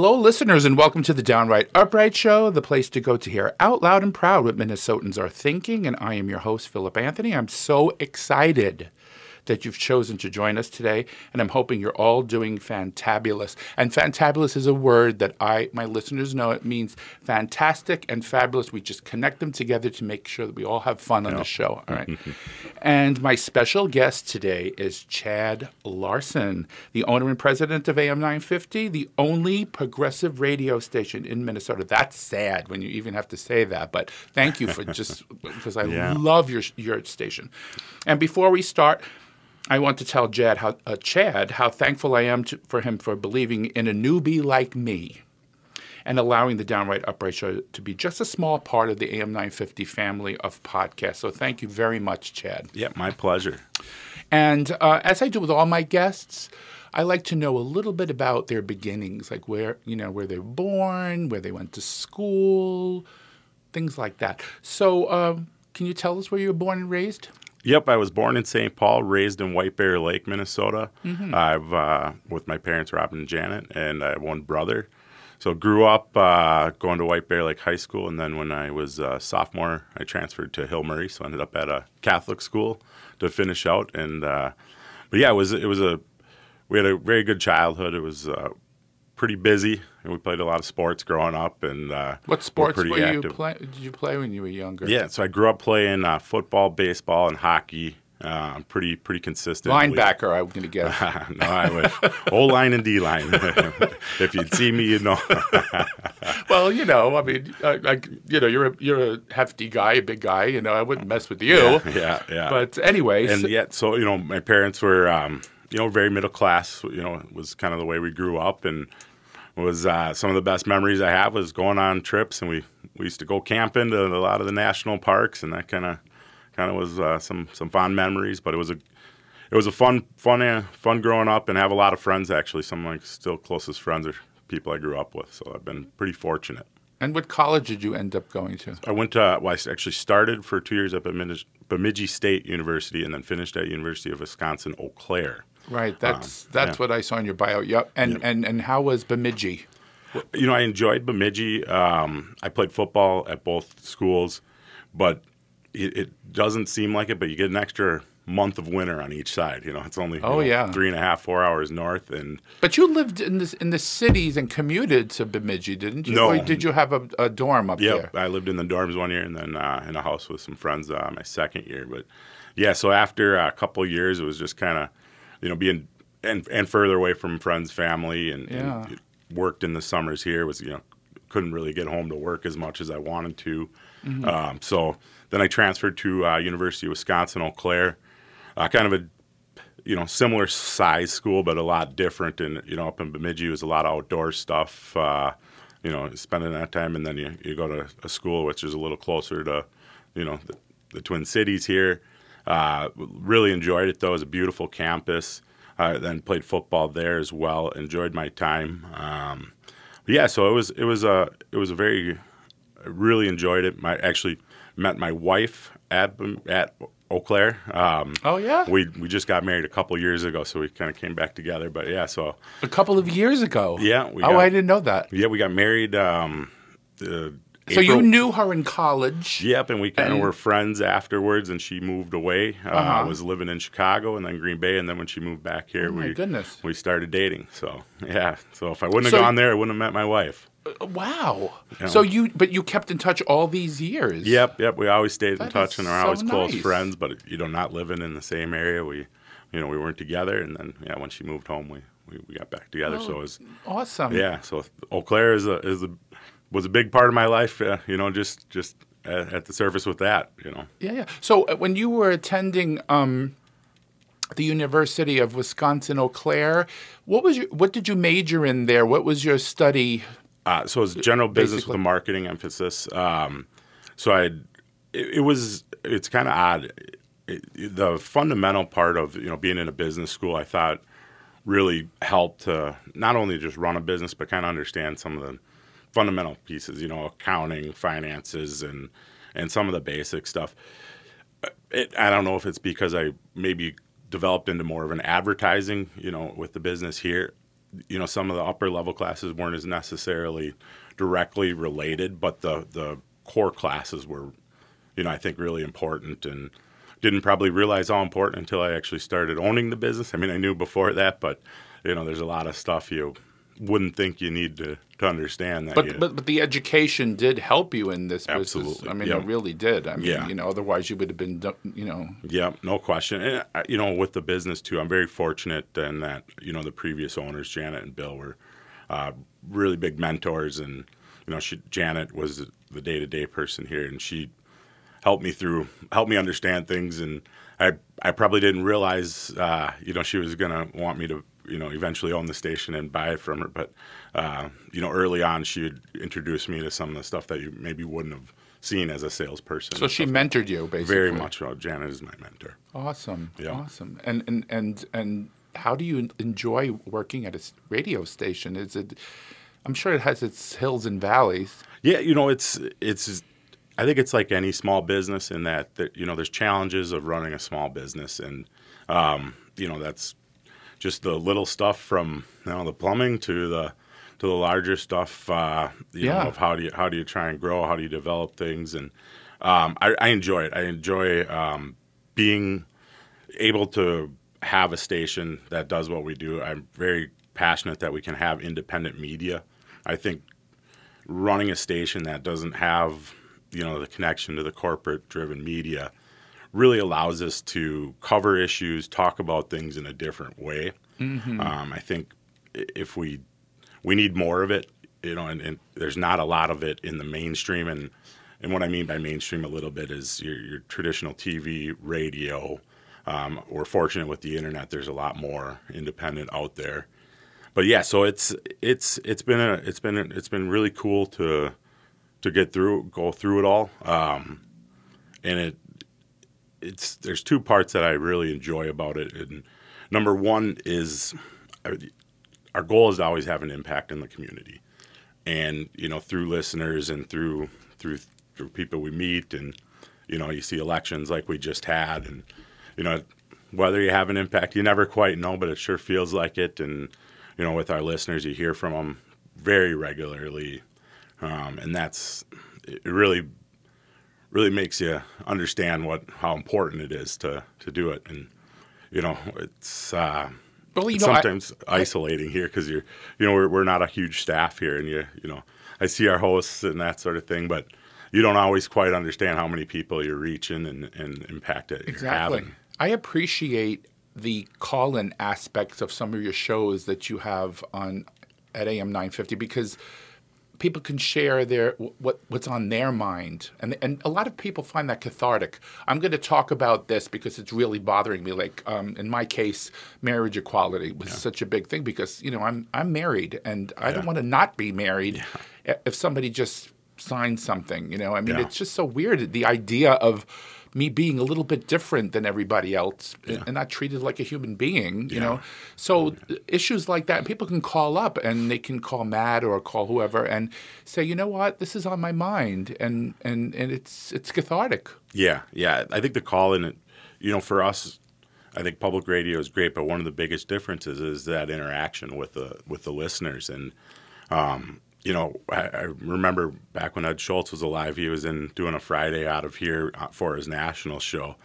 Hello, listeners, and welcome to the Downright Upright Show, the place to go to hear out loud and proud what Minnesotans are thinking. And I am your host, Philip Anthony. I'm so excited that you've chosen to join us today, and I'm hoping you're all doing fantabulous. And fantabulous is a word that I, my listeners know. It means fantastic and fabulous. We just connect them together to make sure that we all have fun on the show. All right. and my special guest today is Chad Larson, the owner and president of AM 950, the only progressive radio station in Minnesota. That's sad when you even have to say that, but thank you for just because I Yeah. love your your station. And before we start, I want to tell Chad how, uh, Chad how thankful I am to, for him for believing in a newbie like me and allowing the Downright Upright Show to be just a small part of the AM 950 family of podcasts. So thank you very much, Chad. Yeah, my pleasure. And uh, as I do with all my guests, I like to know a little bit about their beginnings, like where you know where they were born, where they went to school, things like that. So, um, can you tell us where you were born and raised? Yep, I was born in St. Paul, raised in White Bear Lake, Minnesota. I've uh, with my parents, Robin and Janet, and I have one brother. So grew up uh, going to White Bear Lake High School, and then when I was a sophomore, I transferred to Hill Murray. So I ended up at a Catholic school to finish out. And uh, but yeah, it was it was a we had a very good childhood. It was uh, pretty busy, and we played a lot of sports growing up. And uh, What sports pretty were you play? Did you play when you were younger? Yeah, so I grew up playing uh, football, baseball, and hockey. Uh, I'm pretty pretty consistent. linebacker. I'm going to guess. no, I wish. O line and D line. if you'd see me, you'd know. well, you know, I mean, like you know, you're a you're a hefty guy, a big guy. You know, I wouldn't mess with you. yeah, yeah. But anyway, and yet, so you know, my parents were, um, you know, very middle class. You know, it was kind of the way we grew up, and was uh, some of the best memories I have was going on trips, and we we used to go camping to a lot of the national parks, and that kind of kind of was uh, some some fond memories. But it was a it was a fun fun uh, fun growing up, and have a lot of friends actually. Some of my still closest friends are people I grew up with, so I've been pretty fortunate. and what college did you end up going to? I went to, well, I actually started for two years at Bemidji, Bemidji State University and then finished at University of Wisconsin Eau Claire. Right. That's that's Um, yeah. what I saw in your bio. Yep. And and and how was Bemidji? You know, I enjoyed Bemidji. Um, I played football at both schools, but it, it doesn't seem like it, but you get an extra month of winter on each side. You know, it's only you Oh, know, yeah. three and a half, four hours north. And But you lived in this in the cities and commuted to Bemidji, didn't you? No. Or did you have a, a dorm up Yep, there? I lived in the dorms one year and then uh, in a house with some friends uh, my second year. But yeah, so after a couple of years, it was just kind of, you know, being and and further away from friends, family, and, Yeah. and worked in the summers here was you know couldn't really get home to work as much as I wanted to. Um, so then I transferred to uh, University of Wisconsin Eau Claire, uh, kind of a you know similar size school but a lot different and you know up in Bemidji was a lot of outdoor stuff uh, you know spending that time and then you, you go to a school which is a little closer to you know the, the Twin Cities here uh, really enjoyed it though it was a beautiful campus uh, then played football there as well enjoyed my time um, yeah so it was it was a it was a very I really enjoyed it my actually met my wife at at Eau Claire um, Oh yeah. we we just got married a couple years ago, so we kind of came back together. But yeah, so a couple of years ago. Yeah, we oh, got- I didn't know that. yeah, we got married. Um, uh, So you knew her in college. Yep, and we kind of were friends afterwards. And she moved away. Uh, Uh-huh. Was living in Chicago and then Green Bay, and then when she moved back here, Oh, we goodness. we started dating. So yeah, so if I wouldn't have So- gone there, I wouldn't have met my wife. Uh, Wow. Yeah. So you, but you kept in touch all these years. Yep, yep. We always stayed in touch and are so always close nice. friends. But you know, not living in the same area, we you know we weren't together. And then yeah, when she moved home, we we, we got back together. So it was Awesome. yeah so eau claire is a is a was a big part of my life uh, you know just just at, at the surface with that you know Yeah, yeah. So uh, when you were attending um, the University of Wisconsin Eau Claire, what was your what did you major in there? What was your study? uh, so it's general business Basically. with a marketing emphasis um, so i it, it was it's kind of odd it, the fundamental part of you know being in a business school i thought really helped to not only just run a business but kind of understand some of the fundamental pieces you know accounting finances and and some of the basic stuff uh, it, I don't know if it's because I maybe developed into more of an advertising, you know, with the business here. you know, some of the upper level classes weren't as necessarily directly related, but the the core classes were, you know, I think really important and didn't probably realize how important until I actually started owning the business. I mean, I knew before that, but you know, there's a lot of stuff you wouldn't think you need to, to understand that. But, you, but but the education did help you in this business. I mean, Yeah. it really did. I mean, Yeah. you know, otherwise you would have been, you know, Yeah, no question. And uh, you know, with the business too, I'm very fortunate in that you know the previous owners, Janet and Bill, were uh, really big mentors, and you know, she, Janet was the day to day person here, and she helped me through, helped me understand things, and I I probably didn't realize, uh, you know, she was gonna want me to. You know, eventually own the station and buy it from her. But uh, you know, early on, she would introduce me to some of the stuff that you maybe wouldn't have seen as a salesperson. so she mentored you basically. very much. So Janet is my mentor. Awesome. Yeah. Awesome. And and and and how do you enjoy working at a radio station? Is it? I'm sure it has its hills and valleys. Yeah, you know, it's it's. I think it's like any small business in that, that you know there's challenges of running a small business, and um, you know that's just the little stuff from you know the plumbing to the to the larger stuff. Uh, you Yeah. know, of how do you how do you try and grow? How do you develop things? And um, I, I enjoy it. I enjoy um, being able to have a station that does what we do. I'm very passionate that we can have independent media. I think running a station that doesn't have you know the connection to the corporate driven media really allows us to cover issues talk about things in a different way. Um, i think if we we need more of it you know and, and there's not a lot of it in the mainstream. And and what i mean by mainstream a little bit is your, your traditional tv radio um, we're fortunate with the internet. There's a lot more independent out there. But yeah, so it's it's it's been a it's been it's been really cool to to get through go through it all, um, and it it's there's two parts that I really enjoy about it. And number one is uh, our goal is to always have an impact in the community, and you know through listeners and through through through people we meet, and you know you see elections like we just had, and you know whether you have an impact you never quite know, but it sure feels like it, and you know, with our listeners, you hear from them very regularly, um, and that's it really really makes you understand what how important it is to to do it, and you know, it's. Uh, Well, it's know, I- sometimes isolating here because you're, you know, we're, we're not a huge staff here, and you, you know, I see our hosts and that sort of thing, but you don't always quite understand how many people you're reaching and, and impact you're Exactly. having. I appreciate the call-in aspects of some of your shows that you have on at AM 950 because people can share their what what's on their mind. And and a lot of people find that cathartic. I'm going to talk about this because it's really bothering me. Like um, in my case marriage equality was such a big thing because you know i'm i'm married and i don't want to not be married i- if somebody just signs something you know? I mean Yeah. it's just so weird the idea of me being a little bit different than everybody else and- and not treated like a human being, you know. So issues like that, people can call up and they can call Matt or call whoever and say, you know what, this is on my mind, and and and it's it's cathartic. Yeah, yeah. I think the call in, it you know, for us, I think public radio is great, but one of the biggest differences is that interaction with the with the listeners. And um, you know, I, I remember back when Ed Schultz was alive, he was in doing a Friday out of here uh, for his national show,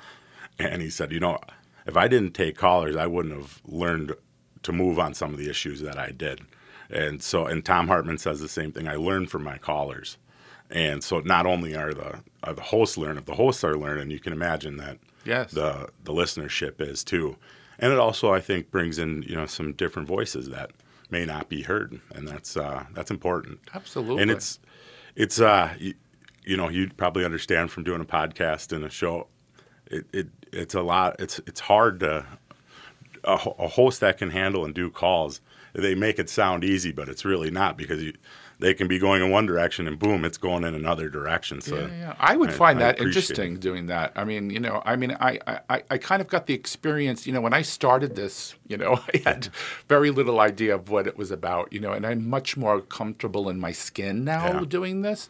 and he said, you know, if I didn't take callers, I wouldn't have learned to move on some of the issues that I did. And so, and Thom Hartmann says the same thing. I learned from my callers. And so, not only are the are the hosts learning, if the hosts are learning, you can imagine that Yes. the the listenership is too. And it also, I think, brings in you know some different voices that may not be heard, and that's uh, that's important. Absolutely. And it's it's uh you, you know you'd probably understand from doing a podcast and a show. It, it it's a lot. It's it's hard to a, a host that can handle and do calls. They make it sound easy, but it's really not because you, they can be going in one direction and boom, it's going in another direction. So Yeah, yeah. I would I- find I that appreciate interesting doing that. I mean, you know, I mean, I, I, I kind of got the experience, you know, when I started this, you know, I had very little idea of what it was about, you know, and I'm much more comfortable in my skin now Yeah. doing this.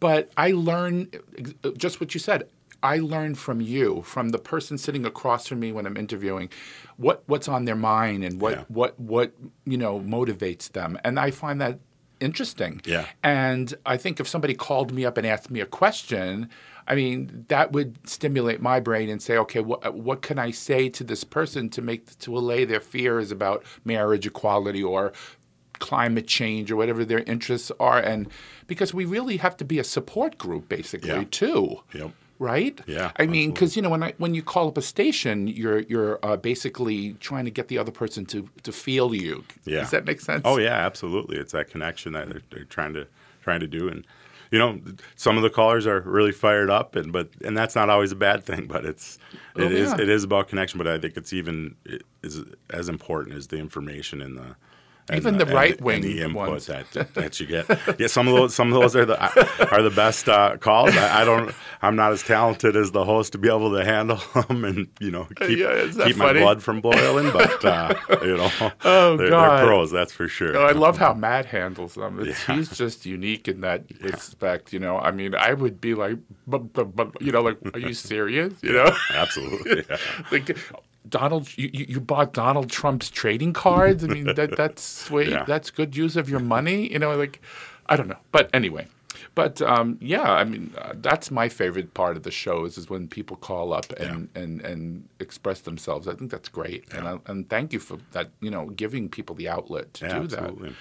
But I learned ex- just what you said. I learn from you, from the person sitting across from me when I'm interviewing, what what's on their mind and what Yeah. what what you know motivates them, and I find that interesting. Yeah. And I think if somebody called me up and asked me a question, I mean, that would stimulate my brain and say, okay, what what can I say to this person to make to allay their fears about marriage equality or climate change or whatever their interests are and because we really have to be a support group basically Yeah. too Yep. Right Yeah, i mean because you know when I, when you call up a station you're you're uh, basically trying to get the other person to to feel you Yeah. does that make sense Oh yeah, absolutely. It's that connection that they're, they're trying to trying to do, and you know, some of the callers are really fired up, and but and that's not always a bad thing. But it's it Oh, is yeah. it is about connection. But I think it's even it is as important as the information and the. And Even the and right-wing the input ones. that that you get, yeah. Some of those, some of those are the are the best uh, calls. I, I don't, I'm not as talented as the host to be able to handle them, and you know, keep, Yeah, keep my blood from boiling. But uh, you know, Oh, they're, God. they're pros, that's for sure. Oh, I love how Matt handles them. It's, Yeah. He's just unique in that respect. You know, I mean, I would be like, "Bu- bu- bu-" you know, like, are you serious? You know, Absolutely. Like Donald, you, you bought Donald Trump's trading cards. I mean, that that's sweet. Yeah. That's good use of your money. You know, like, I don't know, but anyway. But um, yeah, I mean, uh, that's my favorite part of the shows is when people call up and, and, and express themselves. I think that's great, and I, and thank you for that. You know, giving people the outlet to Yeah, do that. absolutely.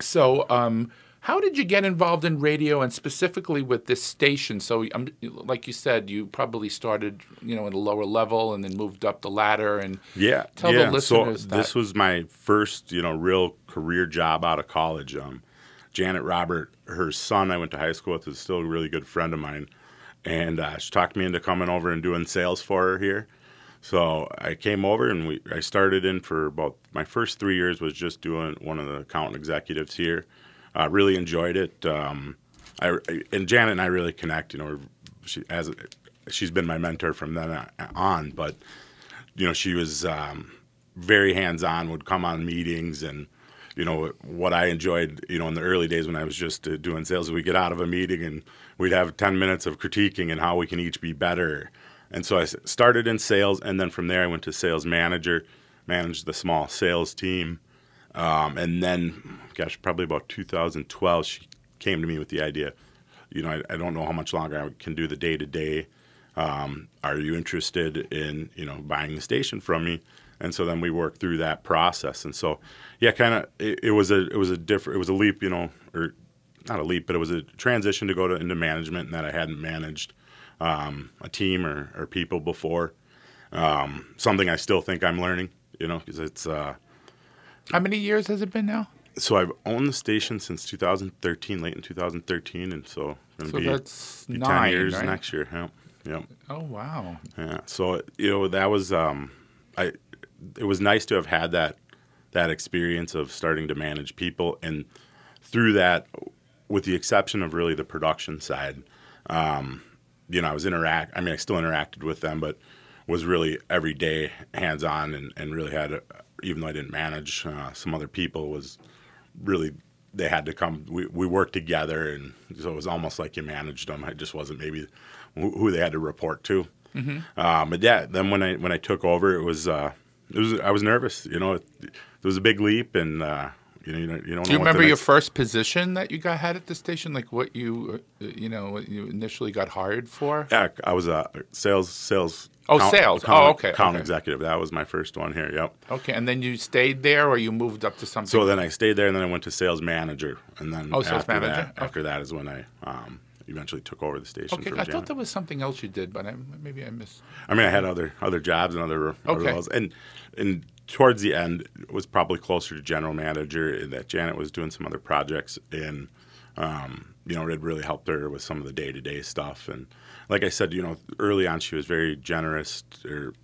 So, um, how did you get involved in radio and specifically with this station? So, um, like you said, you probably started, you know, at a lower level and then moved up the ladder. And Yeah. Tell the yeah. listeners so that. this was my first, you know, real career job out of college. Um, Janet Robert, her son, I went to high school with, is still a really good friend of mine, and uh, she talked me into coming over and doing sales for her here. So I came over and we I started in for about my first three years was just doing one of the account executives here. Uh, really enjoyed it. Um, I, and Janet and I really connect. You know, she as she's been my mentor from then on, but you know, she was um, very hands on, would come on meetings and, you know, what I enjoyed, you know, in the early days when I was just uh, doing sales, we get out of a meeting and we'd have 10 minutes of critiquing and how we can each be better. And so I started in sales, and then from there I went to sales manager, managed the small sales team. Um, and then, gosh, probably about 2012, she came to me with the idea, you know, I, I don't know how much longer I can do the day to day. Are you interested in, you know, buying the station from me? And so then we worked through that process. And so, yeah, kind of, it, it was a, it was a different, it was a leap, you know, or not a leap, but it was a transition to go to into management, and that I hadn't managed um, a team or, or people before. Um, something I still think I'm learning, you know, because it's. Uh, how many years has it been now? so I've owned the station since 2013, late in 2013, and so So going to be, that's be nine 10 years right? next year. Yep. Yep. Oh wow! Yeah. So you know that was um, I. It was nice to have had that that experience of starting to manage people, and through that, with the exception of really the production side, um, you know, I was interact. I mean, I still interacted with them, but was really every day hands on, and and really had, a, even though I didn't manage uh, some other people, was really they had to come. We we worked together, and so it was almost like you managed them. I just wasn't maybe who who they had to report to. Um, but yeah, then when I when I took over, it was uh, it was I was nervous. You know, it, it was a big leap, and uh, you know you, don't- you don't. Do you remember your first position that you got had at the station? Like what you, uh, you know, what you initially got hired for? Yeah, I was a sales sales. Oh, sales. Oh, okay, Account okay. executive. That was my first one here. Yep. Okay, and then you stayed there, or you moved up to something? So then I stayed there, and then I went to sales manager, and then Oh, sales after manager. that, Okay. after that is when I um, eventually took over the station. okay, I Janet. thought there was something else you did, but I, maybe I missed. I mean, I had other other jobs and other, other roles, and and towards the end it was probably closer to general manager. In that Janet was doing some other projects, and um, you know, it really helped her with some of the day to day stuff. And like I said, you know, early on she was very generous, or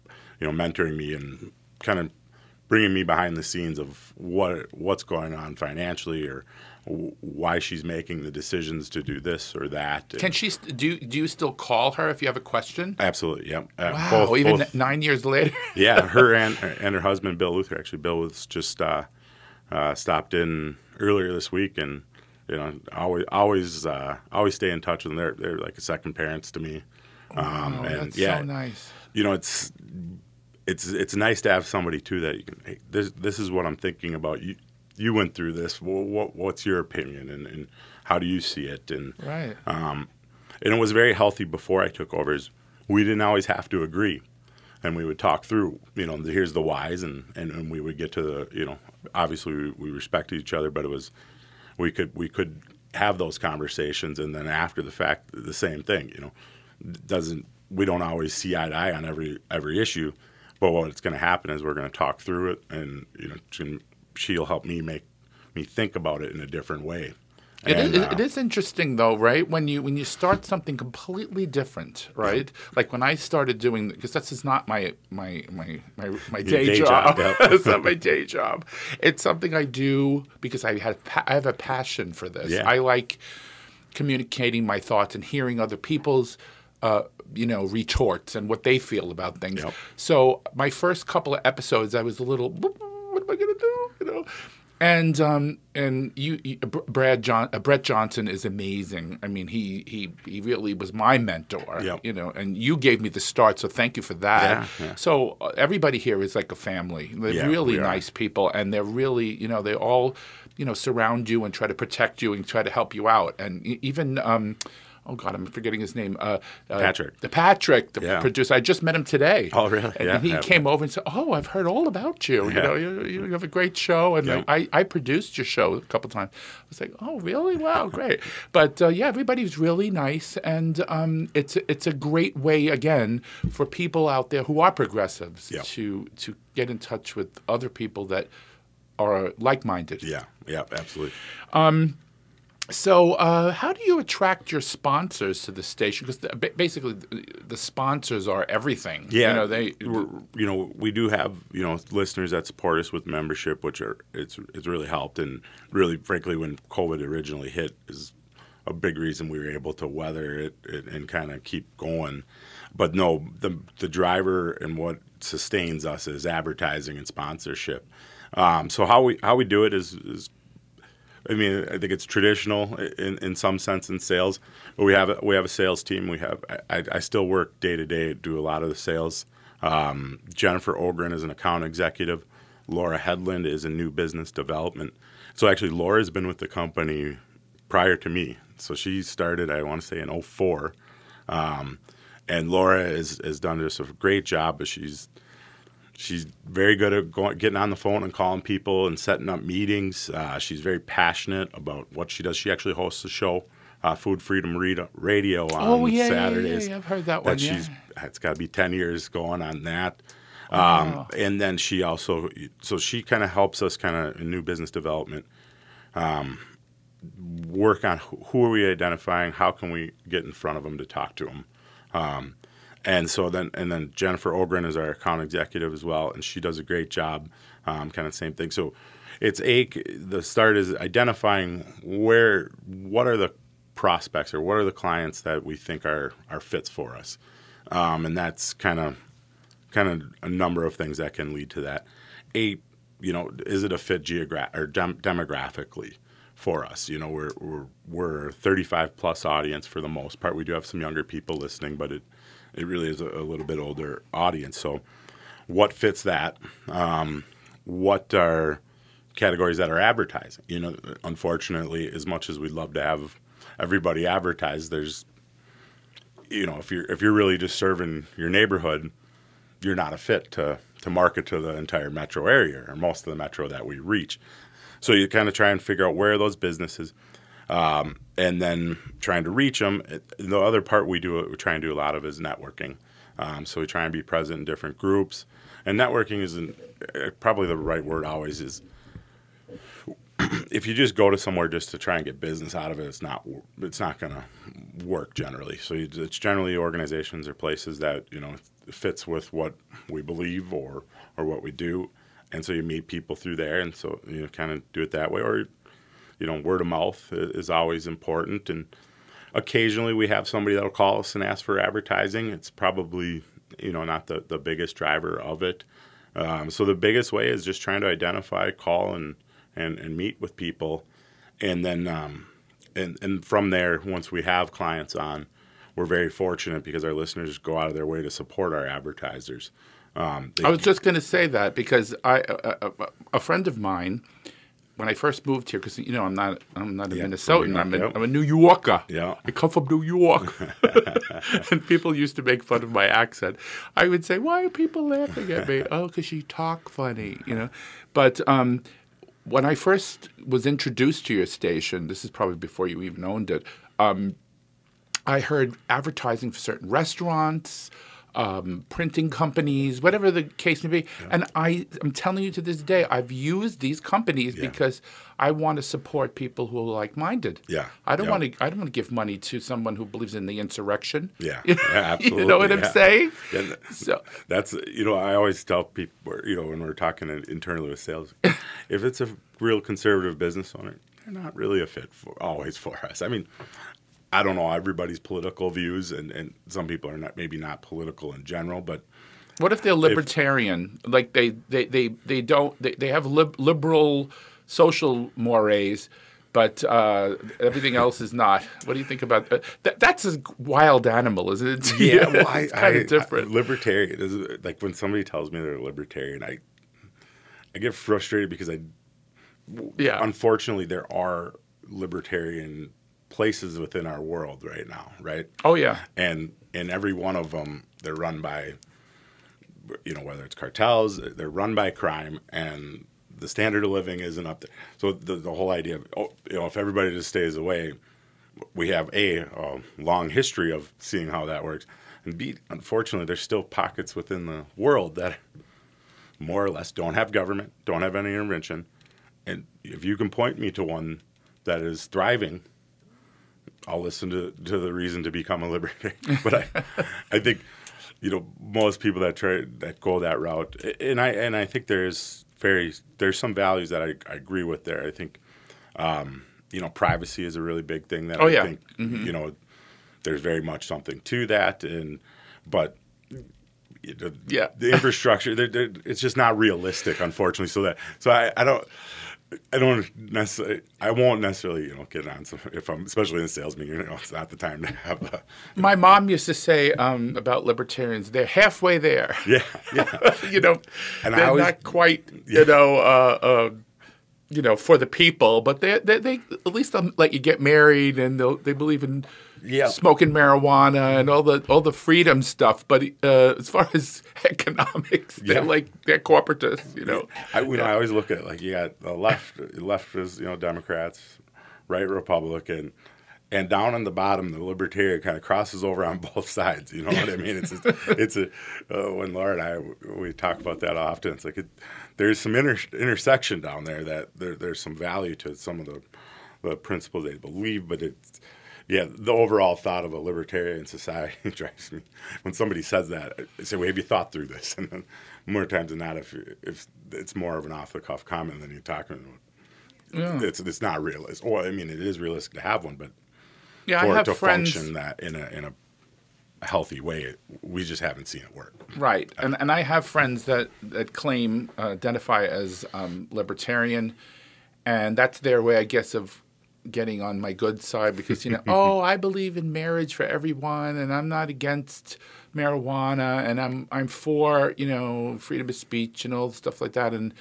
you know, mentoring me and kind of bringing me behind the scenes of what what's going on financially or why she's making the decisions to do this or that. Can she? st- Do you, do you still call her if you have a question? Absolutely, yep. Uh, Wow, both- even both- nine years later. yeah, her and and her husband Bill Luther. Actually, Bill was just uh, uh, stopped in earlier this week, and You know, always always uh, always stay in touch with them. They're they're like second parents to me. Um, Oh, and that's yeah, so nice. you know, it's it's it's nice to have somebody too that you can. Hey, this this is what I'm thinking about. You you went through this. Well, what what's your opinion and, and how do you see it? And Right. and it was very healthy before I took over. Is we didn't always have to agree, and we would talk through. You know, here's the whys, and, and and we would get to the. You know, obviously we, we respected each other, but it was we could we could have those conversations, and then after the fact, the same thing. You know, doesn't we don't always see eye to eye on every every issue, but what's going to happen is we're going to talk through it, and you know, she- she'll help me make me think about it in a different way. It is, And, uh, it is interesting though, right? When you when you start something completely different, right? Like when I started doing because this is not my my my my, my day, day job. job, yep. it's not my day job. It's something I do because I have I have a passion for this. Yeah. I like communicating my thoughts and hearing other people's uh, you know retorts and what they feel about things. Yep. So my first couple of episodes, I was a little, what am I gonna do? You know, and um, and you, you Brad John, uh, Brett Johnson is amazing. I mean, he he he really was my mentor. Yep. You know, and you gave me the start, so thank you for that. Yeah, yeah. So uh, everybody here is like a family. They're Yeah, really nice people, and they're really you know they all you know surround you and try to protect you and try to help you out, and even. Um, Oh God, I'm forgetting his name. Uh, uh, Patrick. The Patrick, the Yeah. producer. I just met him today. Oh, really? And Yeah, he yeah. came over and said, "Oh, I've heard all about you. You know, you, you have a great show, and. I, I produced your show a couple times." I was like, "Oh, really? Wow, great!" but uh, yeah, everybody's really nice, and um, it's it's a great way again for people out there who are progressives to to get in touch with other people that are like-minded. Yeah, yeah, absolutely. So, uh, how do you attract your sponsors to the station? Because basically, the, sponsors are everything. Yeah, you know they. we're, you know, we do have you know listeners that support us with membership, which are it's it's really helped, and really, frankly, when COVID originally hit, is a big reason we were able to weather it and, and kind of keep going. But no, the the driver and what sustains us is advertising and sponsorship. Um, so how we how we do it is, is I mean, I think it's traditional in, in some sense in sales. But we have a, we have a sales team. We have I, I still work day to day, do a lot of the sales. Um, Jennifer Ogren is an account executive. Laura Headland is in new business development. So actually, Laura's been with the company prior to me. So she started, I want to say, in 04. Um, and Laura has, has done just a great job, but she's she's very good at going, getting on the phone and calling people and setting up meetings. Uh, she's very passionate about what she does. She actually hosts a show, uh, Food Freedom Radio, on Oh yeah, Saturdays. Yeah, yeah, I've heard that one. That yeah. it's got to be ten years going on that. Um, Wow. And then she also, so she kind of helps us kind of in new business development, um, work on who, who are we identifying, how can we get in front of them to talk to them. Um, and so then, and then Jennifer Ogren is our account executive as well, and she does a great job. Um, kind of same thing. So it's a the start is identifying where what are the prospects or what are the clients that we think are are fits for us, um, and that's kind of kind of a number of things that can lead to that. A, you know, is it a fit geogra- or dem- demographically for us? You know, we're we're we're a 35 plus audience for the most part. We do have some younger people listening, but it it really is a, a little bit older audience. So, what fits that? Um, what are categories that are advertising? You know, unfortunately, as much as we'd love to have everybody advertise, there's you know, if you're if you're really just serving your neighborhood, you're not a fit to to market to the entire metro area or most of the metro that we reach. So you kind of try and figure out where are those businesses, um, and then trying to reach them. The other part we do we try and do a lot of is networking. Um, so we try and be present in different groups, and networking isn't uh, probably the right word. Always is. If you just go to somewhere just to try and get business out of it, it's not it's not going to work generally. So it's generally organizations or places that you know fits with what we believe or or what we do, and so you meet people through there, and so you know kind of do it that way. Or you know, word of mouth is always important, and occasionally we have somebody that'll call us and ask for advertising. It's probably you know not the the biggest driver of it. Um, so the biggest way is just trying to identify, call, and and and meet with people, and then um, and and from there, once we have clients on, we're very fortunate because our listeners go out of their way to support our advertisers. Um, I was just going to say that because I a, a, a friend of mine, when I first moved here, because you know I'm not I'm not a Yeah, Minnesotan, I'm, a, yep. I'm a New Yorker. Yeah. I come from New York, and people used to make fun of my accent. I would say, "Why are people laughing at me?" oh, because you talk funny, you know. But um, when I first was introduced to your station, this is probably before you even owned it. Um, I heard advertising for certain restaurants, um, printing companies, whatever the case may be. And I, I'm telling you to this day, I've used these companies Yeah. because I want to support people who are like-minded. Yeah. I don't Yeah. want to. I don't want to give money to someone who believes in the insurrection. Yeah. Yeah, absolutely, You know what I'm saying? Yeah, So That's you know I always tell people you know when we're talking internally with sales, if it's a real conservative business owner, they're not really a fit for always for us. I mean, I don't know everybody's political views, and and some people are not maybe not political in general, but What if they're libertarian? like they they they, they don't they, they have lib- liberal social mores, but uh, everything else is not. What do you think about uh, that? That's a wild animal, isn't it? yeah, well, I, it's kind I- of different. I- libertarian is like when somebody tells me they're a libertarian, I I get frustrated because I yeah, unfortunately there are libertarian places within our world right now, right? oh yeah, and and every one of them they're run by you know whether it's cartels they're run by crime and the standard of living isn't up there. So the, the whole idea of oh, you know if everybody just stays away we have a, a long history of seeing how that works. And b unfortunately there's still pockets within the world that more or less don't have government don't have any intervention. And if you can point me to one that is thriving I'll listen to, to the reason to become a libertarian. But I, I think, you know, most people that try that go that route, and I and I think there's very there's some values that I, I agree with there. I think, um, you know, privacy is a really big thing that Oh, I yeah. think you know there's very much something to that, and but. The, Yeah. the infrastructure they're, they're, it's just not realistic unfortunately so that so I, I don't I don't necessarily. I won't necessarily, you know, get on some if I'm, especially in a sales meeting. You know, it's not the time to have a. my mom used to say um, about libertarians, they're halfway there. Yeah, yeah, you know, And they're always- not quite, you know, uh, uh, you know, for the people, but they, they, they at least they'll let you get married, and they'll, they believe in Yeah. smoking marijuana and all the all the freedom stuff. But uh, as far as economics, they're Yeah. like they're corporatists, you know. I, you know, I always look at it like you got the left. Left is you know Democrats, right Republican, and down on the bottom the Libertarian kind of crosses over on both sides. You know what I mean? It's just, it's a uh, when Laura and I we talk about that often. It's like it, there's some inter, intersection down there that there, there's some value to some of the the principles they believe, but it's yeah, the overall thought of a libertarian society drives me. When somebody says that, I say, "Well, have you thought through this?" And then more times than not, if if it's more of an off the cuff comment than you're talking about, it's it's not realistic. Or I mean, it is realistic to have one, but Yeah, for I it have to friends. function that in a in a healthy way, we just haven't seen it work. Right, and and I have friends that that claim uh, identify as um, libertarian, and that's their way, I guess, of getting on my good side because you know, oh, I believe in marriage for everyone, and I'm not against marijuana, and I'm I'm for you know freedom of speech and all stuff like that, and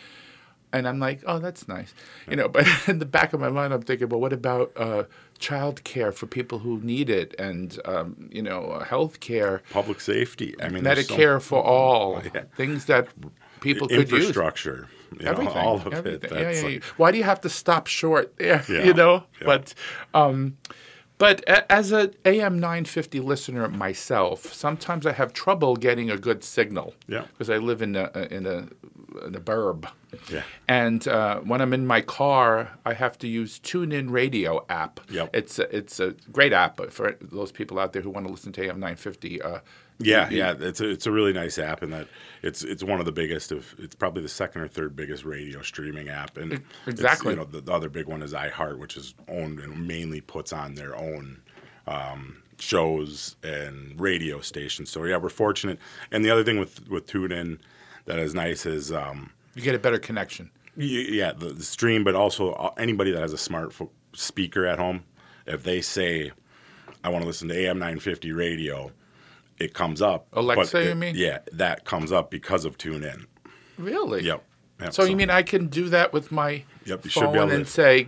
and I'm like, oh, that's nice, you know. But in the back of my mind, I'm thinking, well, what about uh, child care for people who need it, and um, you know, uh, health care. Public safety. I mean, there's so- Medicare for all, yeah. things that people could use. infrastructure. You know, all of everything. it. Yeah, yeah, like- Why do you have to stop short there? Yeah, You know, but um, but a- as a AM 950 listener myself, sometimes I have trouble getting a good signal. Yeah. because I live in a in a a burb. Yeah. And uh, when I'm in my car, I have to use TuneIn Radio app. Yep. It's a, it's a great app for those people out there who want to listen to AM 950. Uh, Yeah, yeah, it's a, it's a really nice app, and that it's it's one of the biggest of it's probably the second or third biggest radio streaming app, and Exactly. you know, the, the other big one is iHeart, which is owned and mainly puts on their own um, shows and radio stations. So yeah, we're fortunate. And the other thing with with TuneIn that is nice is um, you get a better connection. y- yeah the, the stream, but also uh, anybody that has a smart fo- speaker at home. if they say, I want to listen to AM 950 radio, it comes up. Alexa, you mean? Yeah, that comes up because of TuneIn. Really? Yep. Yep. So, you mean I can do that with my Yep, phone be able to- and say,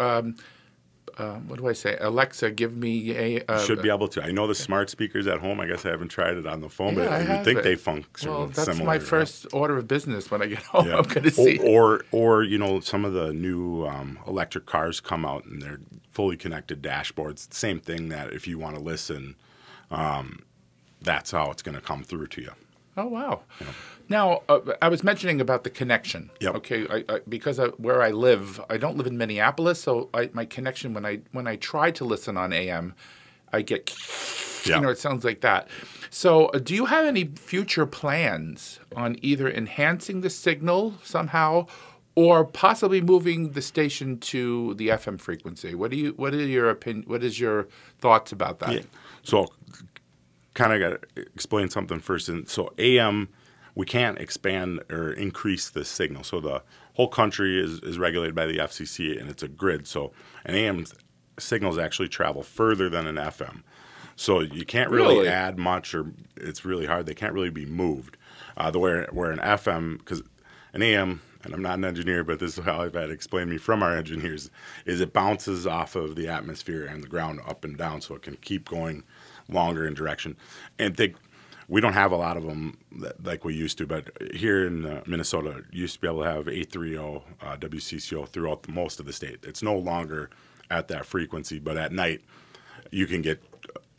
um, uh, what do I say? Alexa, give me a. Uh, should be able to. I know the smart speakers at home. I guess I haven't tried it on the phone, Yeah, I but you think it. they function Well, that's similar. my right? first order of business when I get home. Yeah. I'm going to see. Or, or, or, you know, some of the new um, electric cars come out and they're fully connected dashboards. Same thing that if you want to listen, um, that's how it's going to come through to you. Oh wow! Now uh, I was mentioning about the connection. Yep. Okay, I, I, because I, where I live, I don't live in Minneapolis, so I, my connection when I when I try to listen on AM, I get, Yeah. you know, it sounds like that. So, uh, do you have any future plans on either enhancing the signal somehow, or possibly moving the station to the FM frequency? What do you? What are your opinion? What is your thoughts about that? Yeah. So, kind of got to explain something first. And so, AM, we can't expand or increase the signal. So, the whole country is, is regulated by the FCC and it's a grid. So, an AM signals actually travel further than an FM. So, you can't really, Really? add much or it's really hard. They can't really be moved. Uh, the way where an FM, because an AM, and I'm not an engineer, but this is how I've had explained to me from our engineers, is it bounces off of the atmosphere and the ground up and down, so it can keep going longer in direction. And think we don't have a lot of them that, like we used to, but here in uh, Minnesota, used to be able to have 830 uh, WCCO throughout the, most of the state. It's no longer at that frequency, but at night you can get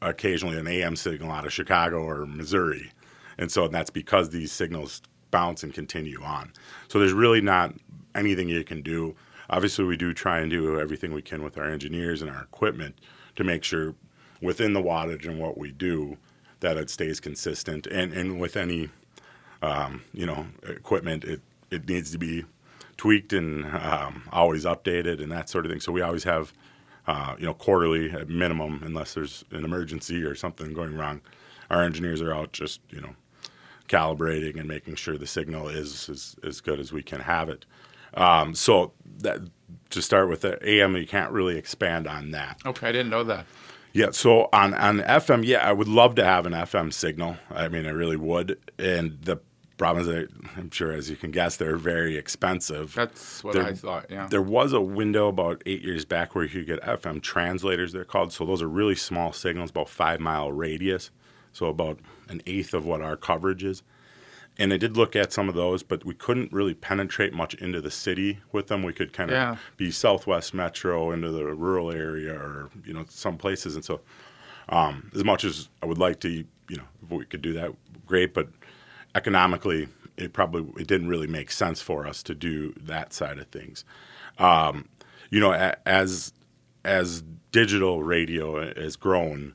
occasionally an AM signal out of Chicago or Missouri. And so that's because these signals bounce and continue on. So there's really not anything you can do. Obviously, we do try and do everything we can with our engineers and our equipment to make sure within the wattage and what we do that it stays consistent. And, and with any, um, you know, equipment, it, it needs to be tweaked and um, always updated and that sort of thing. So we always have uh, you know, quarterly at minimum, unless there's an emergency or something going wrong. Our engineers are out just, you know, calibrating and making sure the signal is as, as good as we can have it. Um, so that to start with the AM, you can't really expand on that. Okay, I didn't know that. Yeah, so on on FM, yeah, I would love to have an FM signal. I mean, I really would. And the problem is, that I'm sure, as you can guess, they're very expensive. That's what There- I thought. Yeah. There was a window about eight years back where you could get FM translators, they're called. So those are really small signals, about five mile radius. So about an eighth of what our coverage is. And I did look at some of those, but we couldn't really penetrate much into the city with them. We could kind of Yeah. be Southwest Metro into the rural area or, you know, some places. And so um, as much as I would like to, you know, if we could do that, great. But economically, it probably it didn't really make sense for us to do that side of things. Um, you know, as as digital radio has grown,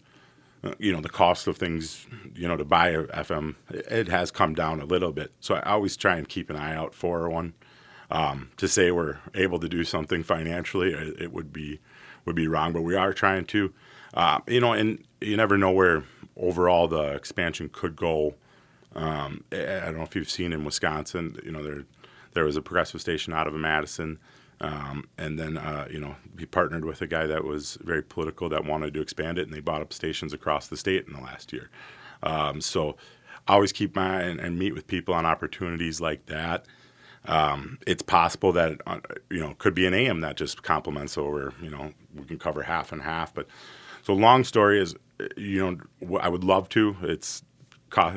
you know, the cost of things, you know, to buy a FM, it has come down a little bit. So I always try and keep an eye out for one. Um, to say we're able to do something financially, it, it would be would be wrong. But we are trying to, uh, you know, and you never know where overall the expansion could go. Um, I don't know if you've seen in Wisconsin, you know, there there was a progressive station out of Madison, um, and then uh, you know he partnered with a guy that was very political that wanted to expand it, and they bought up stations across the state in the last year. Um, so I always keep my and, and meet with people on opportunities like that. Um, it's possible that uh, you know could be an AM that just complements over. You know, we can cover half and half. But so long story is, you know, I would love to. It's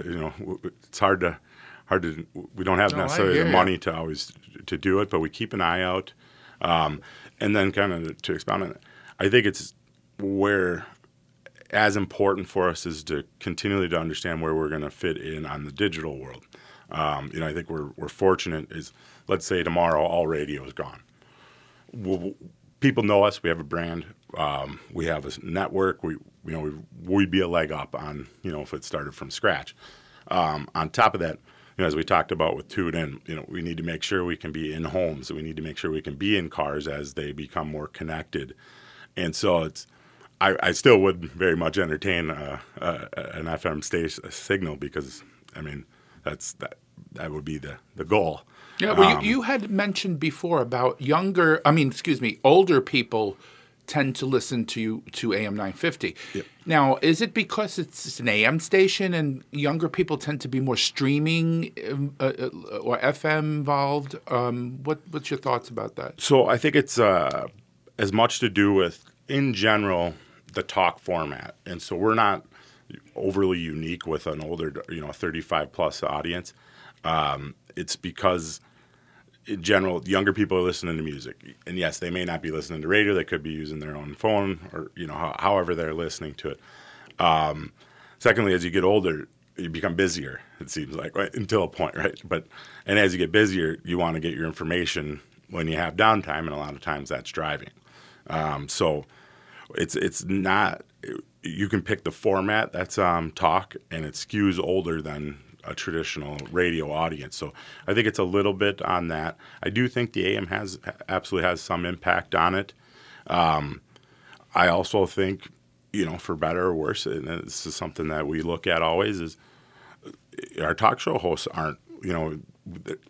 you know, it's hard to hard to. We don't have No, necessarily the money to always to do it, but we keep an eye out. Um, and then kind of to expound on it, I think it's where as important for us is to continually to understand where we're going to fit in on the digital world. Um, you know, I think we're we're fortunate. Is let's say tomorrow all radio is gone. Well, people know us. We have a brand. Um, we have a network. We you know we we'd be a leg up on you know if it started from scratch. Um, on top of that, know, as we talked about with TuneIn, you know, we need to make sure we can be in homes. We need to make sure we can be in cars as they become more connected. And so it's, I, I still would very much entertain uh, uh, an FM station signal because, I mean, that's that that would be the the goal. Yeah, well, Um, you, you had mentioned before about younger, I mean, excuse me, older people tend to listen to to AM 950. Now, is it because it's an AM station and younger people tend to be more streaming um, uh, uh, or FM involved? Um, what what's your thoughts about that? So I think it's uh, as much to do with, in general, the talk format, and so we're not overly unique with an older, you know, 35 plus audience. Um, it's because in general, younger people are listening to music, and yes, they may not be listening to radio. They could be using their own phone, or you know, ho- however they're listening to it. Um, secondly, as you get older, you become busier. It seems like right? until a point, right? But and as you get busier, you want to get your information when you have downtime, and a lot of times that's driving. Um, so it's it's not. You can pick the format that's um, talk, and it skews older than a traditional radio audience. So I think it's a little bit on that. I do think the AM has absolutely has some impact on it. Um, I also think, you know, for better or worse, and this is something that we look at always is our talk show hosts aren't, you know,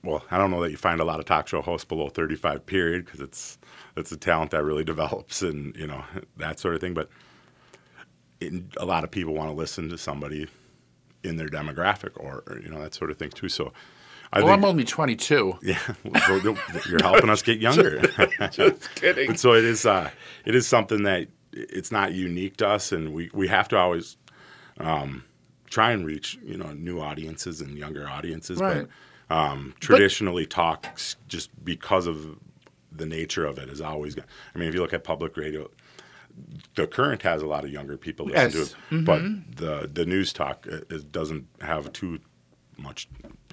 well, I don't know that you find a lot of talk show hosts below 35 period because it's it's a talent that really develops and you know that sort of thing. But it, a lot of people want to listen to somebody in their demographic or, or you know that sort of thing too. So. I Well, think, I'm only 22. yeah, so you're helping us get younger. Just kidding. And so it is. Uh, it is something that it's not unique to us, and we, we have to always um, try and reach you know new audiences and younger audiences. Right. But um, traditionally, talks just because of the nature of it is always. I mean, if you look at public radio, the current has a lot of younger people listen Yes. to it, but the the news talk uh, it doesn't have too much.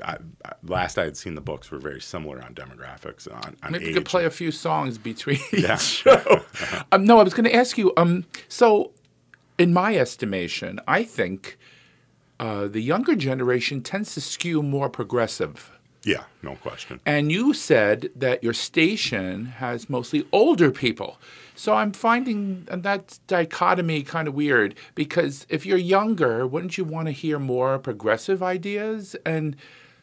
I, I, last I had seen the books were very similar on demographics on, on Maybe age. you could play a few songs between Yeah. each show. um, no, I was going to ask you. Um, so, in my estimation, I think uh, the younger generation tends to skew more progressive. Yeah, no question. And you said that your station has mostly older people. So I'm finding that dichotomy kind of weird because if you're younger, wouldn't you want to hear more progressive ideas? And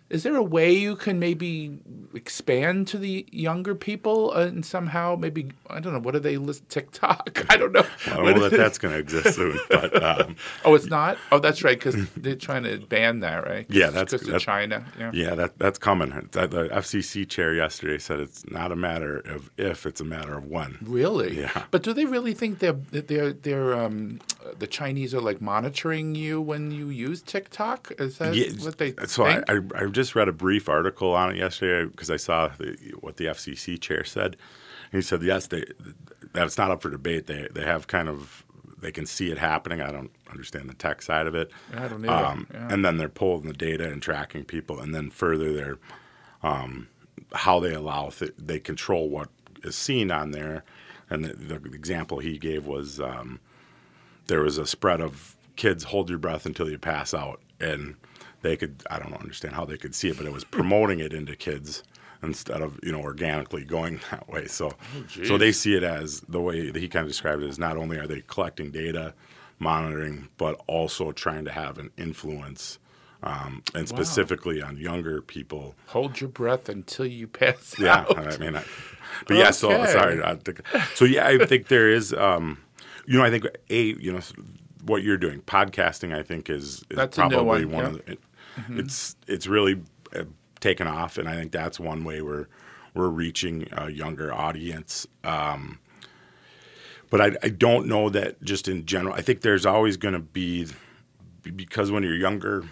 is there a way you can maybe expand to the younger people and somehow maybe I don't know what do they TikTok? I don't know. I don't know that that's going to exist soon, but um, oh, it's not. Oh, that's right because they're trying to ban that, right? Yeah, that's- because of China. Yeah. yeah, that that's coming. The the FCC chair yesterday said it's not a matter of if, it's a matter of when. Really? Yeah. But do they really think they're they're um, the Chinese are like monitoring you when you use TikTok? Is that Yeah, what they so think? I, I, I just read a brief article on it yesterday because I saw the, what the FCC chair said. He said yes, they that's not up for debate. They they have kind of they can see it happening. I don't understand the tech side of it. I don't either. Um, Yeah. And then they're pulling the data and tracking people, and then further they're um, how they allow th- they control what is seen on there. And the, the example he gave was um, there was a spread of kids hold your breath until you pass out, and they could I don't understand how they could see it, but it was promoting it into kids instead of you know organically going that way. So so they see it as the way that he kind of described it is not only are they collecting data, monitoring, but also trying to have an influence. Um, and specifically on younger people, Hold your breath until you pass yeah, out. I mean, I, but yeah. So sorry. I think, so yeah, I think there is. Um, you know, I think a you know what you're doing, podcasting. I think is, is That's probably one, of yeah. the. It, It's it's really uh, taken off, and I think that's one way we're we're reaching a younger audience. Um, but I, I don't know that just in general. I think there's always going to be because when you're younger,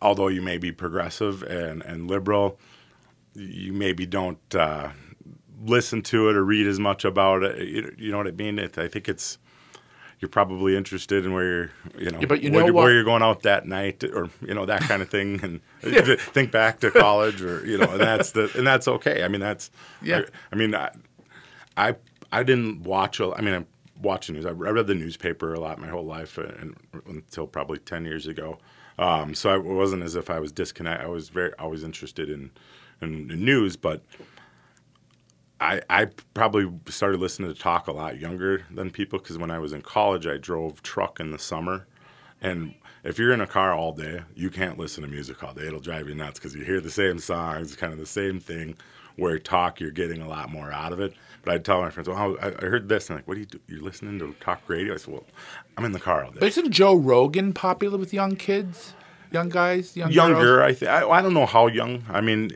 although you may be progressive and, and liberal, you maybe don't uh, listen to it or read as much about it. You, know what I mean? It, I think it's you're probably interested in where you're, you know, Yeah, but you where, know what? where you're going out that night, or you know that kind of thing, and think back to college, or you know, and that's the and that's okay. I mean, that's Yeah. I, I mean, I, I I didn't watch. a- I mean, I watch the news. I read the newspaper a lot my whole life, uh, and until probably ten years ago. Um, so I, it wasn't as if I was disconnected. I was very always interested in, in, in news, but I, I probably started listening to talk a lot younger than people because when I was in college, I drove truck in the summer. And if you're in a car all day, you can't listen to music all day. It'll drive you nuts because you hear the same songs, kind of the same thing. where talk you're getting a lot more out of it. But I'd tell my friends, "Oh, I, I heard this," and I'm like, "What do you do? You're listening to talk radio?" I said, "Well, I'm in the car all day." Isn't Joe Rogan popular with young kids, young guys, young Younger, girls? I think. I, I don't know how young. I mean,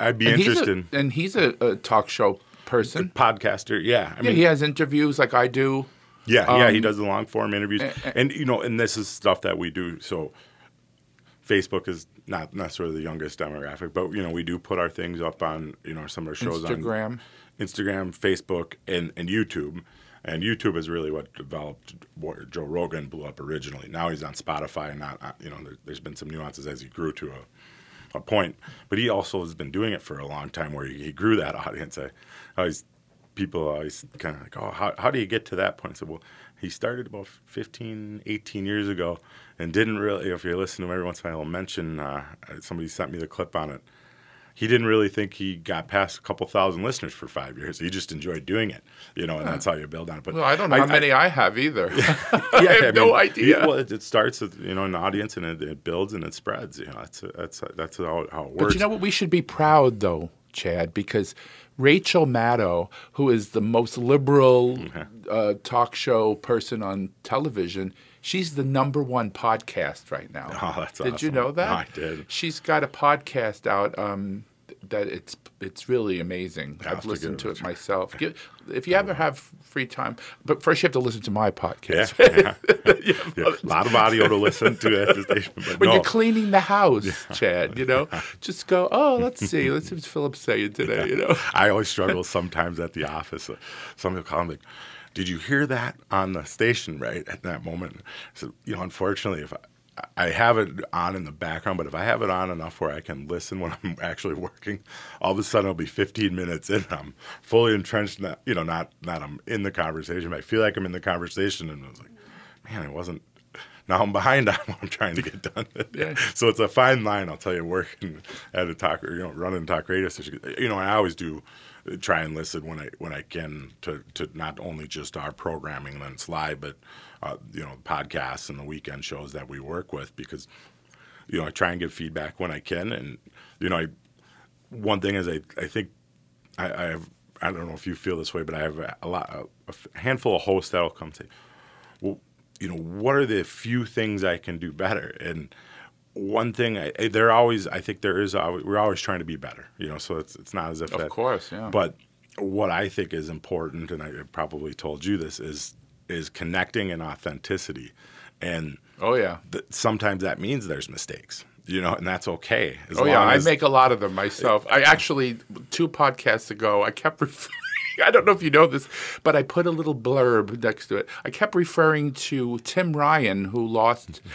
I'd be And he's, interested. a, and he's a, a talk show person. Podcaster, yeah. I Yeah, mean, he has interviews like I do. Yeah, yeah, he Um, does the long form interviews, a- and you know, and this is stuff that we do. So, Facebook is not necessarily the youngest demographic, but you know, we do put our things up on you know some of our shows on Instagram. Instagram, Facebook, and and YouTube. And YouTube is really what developed what Joe Rogan blew up originally. Now he's on Spotify, and not uh, you know, there, there's been some nuances as he grew to a a point. But he also has been doing it for a long time where he, he grew that audience. I always, people always kind of like, oh, how, how do you get to that point? Said, well, he started about 15, 18 years ago and didn't really, if you listen to him every once in a while, mention, uh, somebody sent me the clip on it. He didn't really think he got past a couple thousand listeners for five years. He just enjoyed doing it, you know, and that's how you build on it. But Well, I don't know how many I, have either. yeah, I have no idea. Well, it, it starts with you know an audience and it, it builds and it spreads. You know, that's that's that's how, how it works. But you know what? We should be proud, though, Chad, because Rachel Maddow, who is the most liberal uh, talk show person on television, she's the number one podcast right now. Oh, that's Did you know that? No, I did. She's got a podcast out um, that it's it's really amazing. I'll have I've listened to it it myself. Give, if you ever have free time, but first you have to listen to my podcast. yeah. Yeah, yeah. a lot of audio to listen to at the station. But when no, you're cleaning the house, Chad, you know, just go, oh, let's see, let's see what Philip's saying today, you know. I always struggle sometimes at the office. Some people call me, like, "Did you hear that on the station right at that moment?" I said, you know, unfortunately, if I, I have it on in the background, but if I have it on enough where I can listen when I'm actually working, all of a sudden it'll be 15 minutes in. I'm fully entrenched. Not you know, not not I'm in the conversation. But I feel like I'm in the conversation, and I was like, man, I wasn't. Now I'm behind on what I'm trying to get done. Yeah. So it's a fine line, I'll tell you, working at a talk, you know, running talk radio station. You know, I always do try and listen when I when I can to, to not only just our programming it's live, but uh, you know, podcasts and the weekend shows that we work with because you know I try and give feedback when I can, and you know, I, one thing is I I think I, I have I don't know if you feel this way, but I have a lot a handful of hosts that'll come say, well, you know, what are the few things I can do better? And one thing, I, they're always, I think there is, always, we're always trying to be better, you know, so it's, it's not as if Of that, course, yeah. But what I think is important, and I probably told you this, is, is connecting and authenticity. And Oh yeah. th- sometimes that means there's mistakes, you know, and that's okay. As Oh yeah, I make a lot of them myself. I actually two podcasts ago, I kept referring. I don't know if you know this, but I put a little blurb next to it. I kept referring to Tim Ryan, who lost.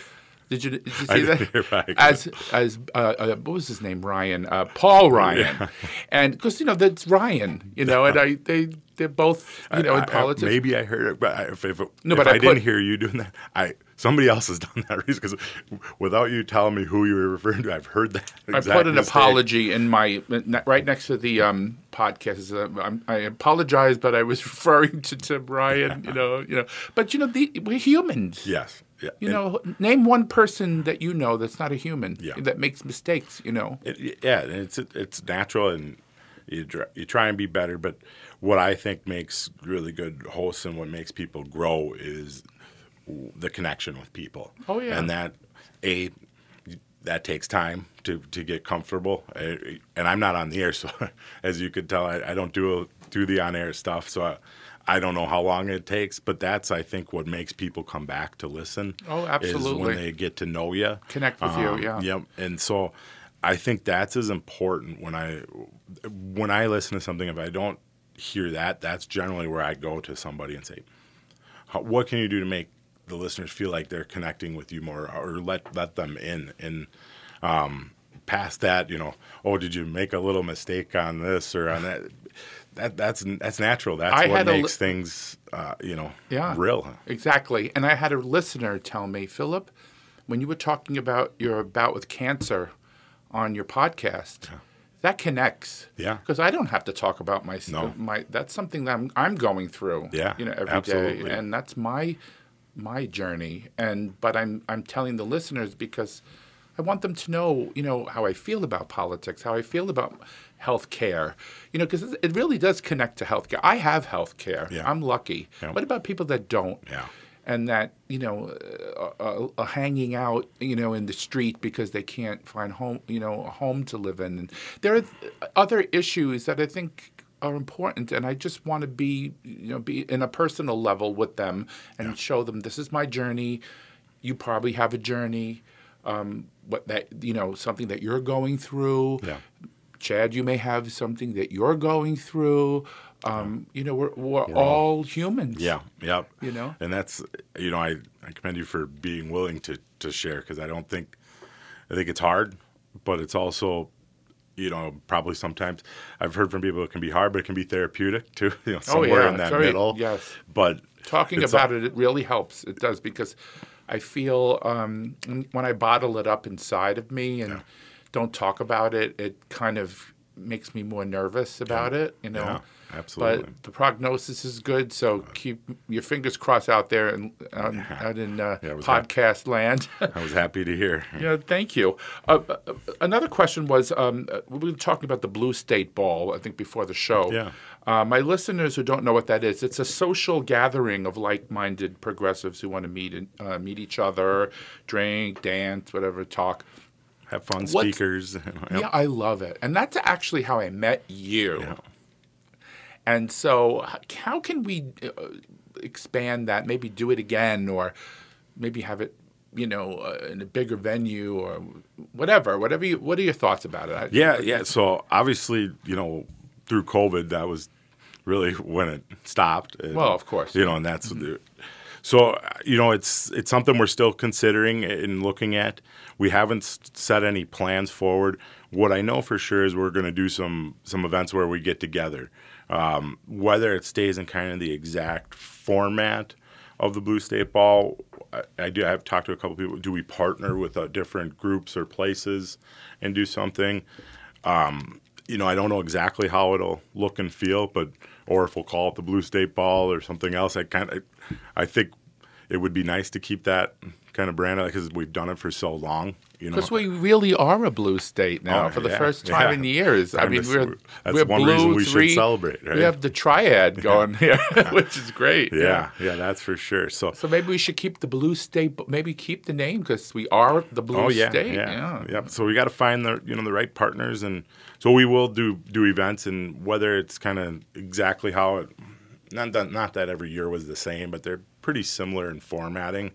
Did you, did you see I that? did As as uh, uh, what was his name? Ryan, uh, Paul Ryan, Yeah. and because you know that's Ryan, you know, and I they they're both you know I- in I- politics. maybe I heard it, but I- if, if, No, if but I, I didn't hear you doing that, I somebody else has done that because without you telling me who you were referring to, I've heard that. I put an mistake. apology in my right next to the um, podcast. Uh, I'm, I apologize, but I was referring to Tim Ryan. You know, you know. But you know, the, we're humans. Yes. Yeah. You And know, name one person that you know that's not a human Yeah. that makes mistakes. You know. it- yeah, and it's it's natural, and you try, you try and be better. But what I think makes really good hosts and what makes people grow is the connection with people. Oh, yeah. and that a that takes time to, to get comfortable. Uh, And I'm not on the air, so as you could tell, I, I don't do do the on air stuff. So I, I don't know how long it takes, but that's I think what makes people come back to listen. Oh, Is absolutely. when they get to know you, Connect with you, yeah. Yep. And so I think that's as important when I when I listen to something. If I don't hear that, that's generally where I go to somebody and say, "What can you do to make the listeners feel like they're connecting with you more, or let let them in?" And um, past that, you know, oh, did you make a little mistake on this or on that? That that's that's natural. That's I what a li- makes things, uh, you know, Yeah. real. huh? Exactly. And I had a listener tell me, Philip, when you were talking about your bout with cancer on your podcast, that connects. Yeah. Because I don't have to talk about my No. my that's something that I'm I'm going through. Yeah, You know, every day, absolutely. And that's my my journey. And but I'm I'm telling the listeners because I want them to know, you know, how I feel about politics, how I feel about health care, you know, because it really does connect to health care. I have health care. Yeah. I'm lucky. Yeah. What about people that don't? Yeah. And that, you know, uh, uh, uh, hanging out, you know, in the street because they can't find home, you know, a home to live in. And there are other issues that I think are important and I just want to be, you know, be in a personal level with them and show them this is my journey. You probably have a journey. Um, what that you know something that you're going through. Yeah. Chad, you may have something that you're going through. Um, you know, we're, we're, all humans. Yeah, yep. You know? and that's you know I, I commend you for being willing to to share because I don't think I think it's hard, but it's also you know probably sometimes I've heard from people it can be hard, but it can be therapeutic too. You know, somewhere Oh, yeah, in that very- middle. yes. but Talking about it, it really helps. It does because I feel um, when I bottle it up inside of me and don't talk about it, it kind of makes me more nervous about it. You know. Yeah, absolutely. But the prognosis is good, so keep your fingers crossed out there and out, out in uh, Yeah, podcast land. I was happy to hear. Yeah, thank you. Uh, uh, another question was um, uh, we were talking about the Blue State Ball, I think, before the show. Yeah. Uh, my listeners who don't know what that is, it's a social gathering of like-minded progressives who want to meet and, uh, meet each other, drink, dance, whatever, talk. Have fun What's- speakers. Yeah, I love it, and that's actually how I met you. Yeah. And so, how can we uh, expand that? Maybe do it again, or maybe have it, you know, uh, in a bigger venue, or whatever. Whatever. You, what are your thoughts about it? I- Yeah, yeah. So obviously, you know, through COVID, that was really when it stopped. And, Well, of course. You know, and that's the. So you know, it's it's something we're still considering and looking at. We haven't set any plans forward. What I know for sure is we're going to do some some events where we get together. Um, whether it stays in kind of the exact format of the Blue State Ball, I, I do. I've talked to a couple people. Do we partner with uh, different groups or places and do something? you know, I don't know exactly how it'll look and feel, but or if we'll call it the Blue State Ball or something else. I kind of, I think it would be nice to keep that kind of brand because we've done it for so long. You know, Because we really are a blue state now Oh, for the yeah, first time yeah. in years. I mean, we're that's we're one blue reason we should three, celebrate, right? We have the triad going here, which is great. yeah, yeah, that's for sure. So, So maybe we should keep the blue state. but Maybe keep the name because we are the blue oh yeah, state. yeah, Yep. So we got to find the you know the right partners, and so we will do do events, and whether it's kind of exactly how it, not that not that every year was the same, but they're pretty similar in formatting.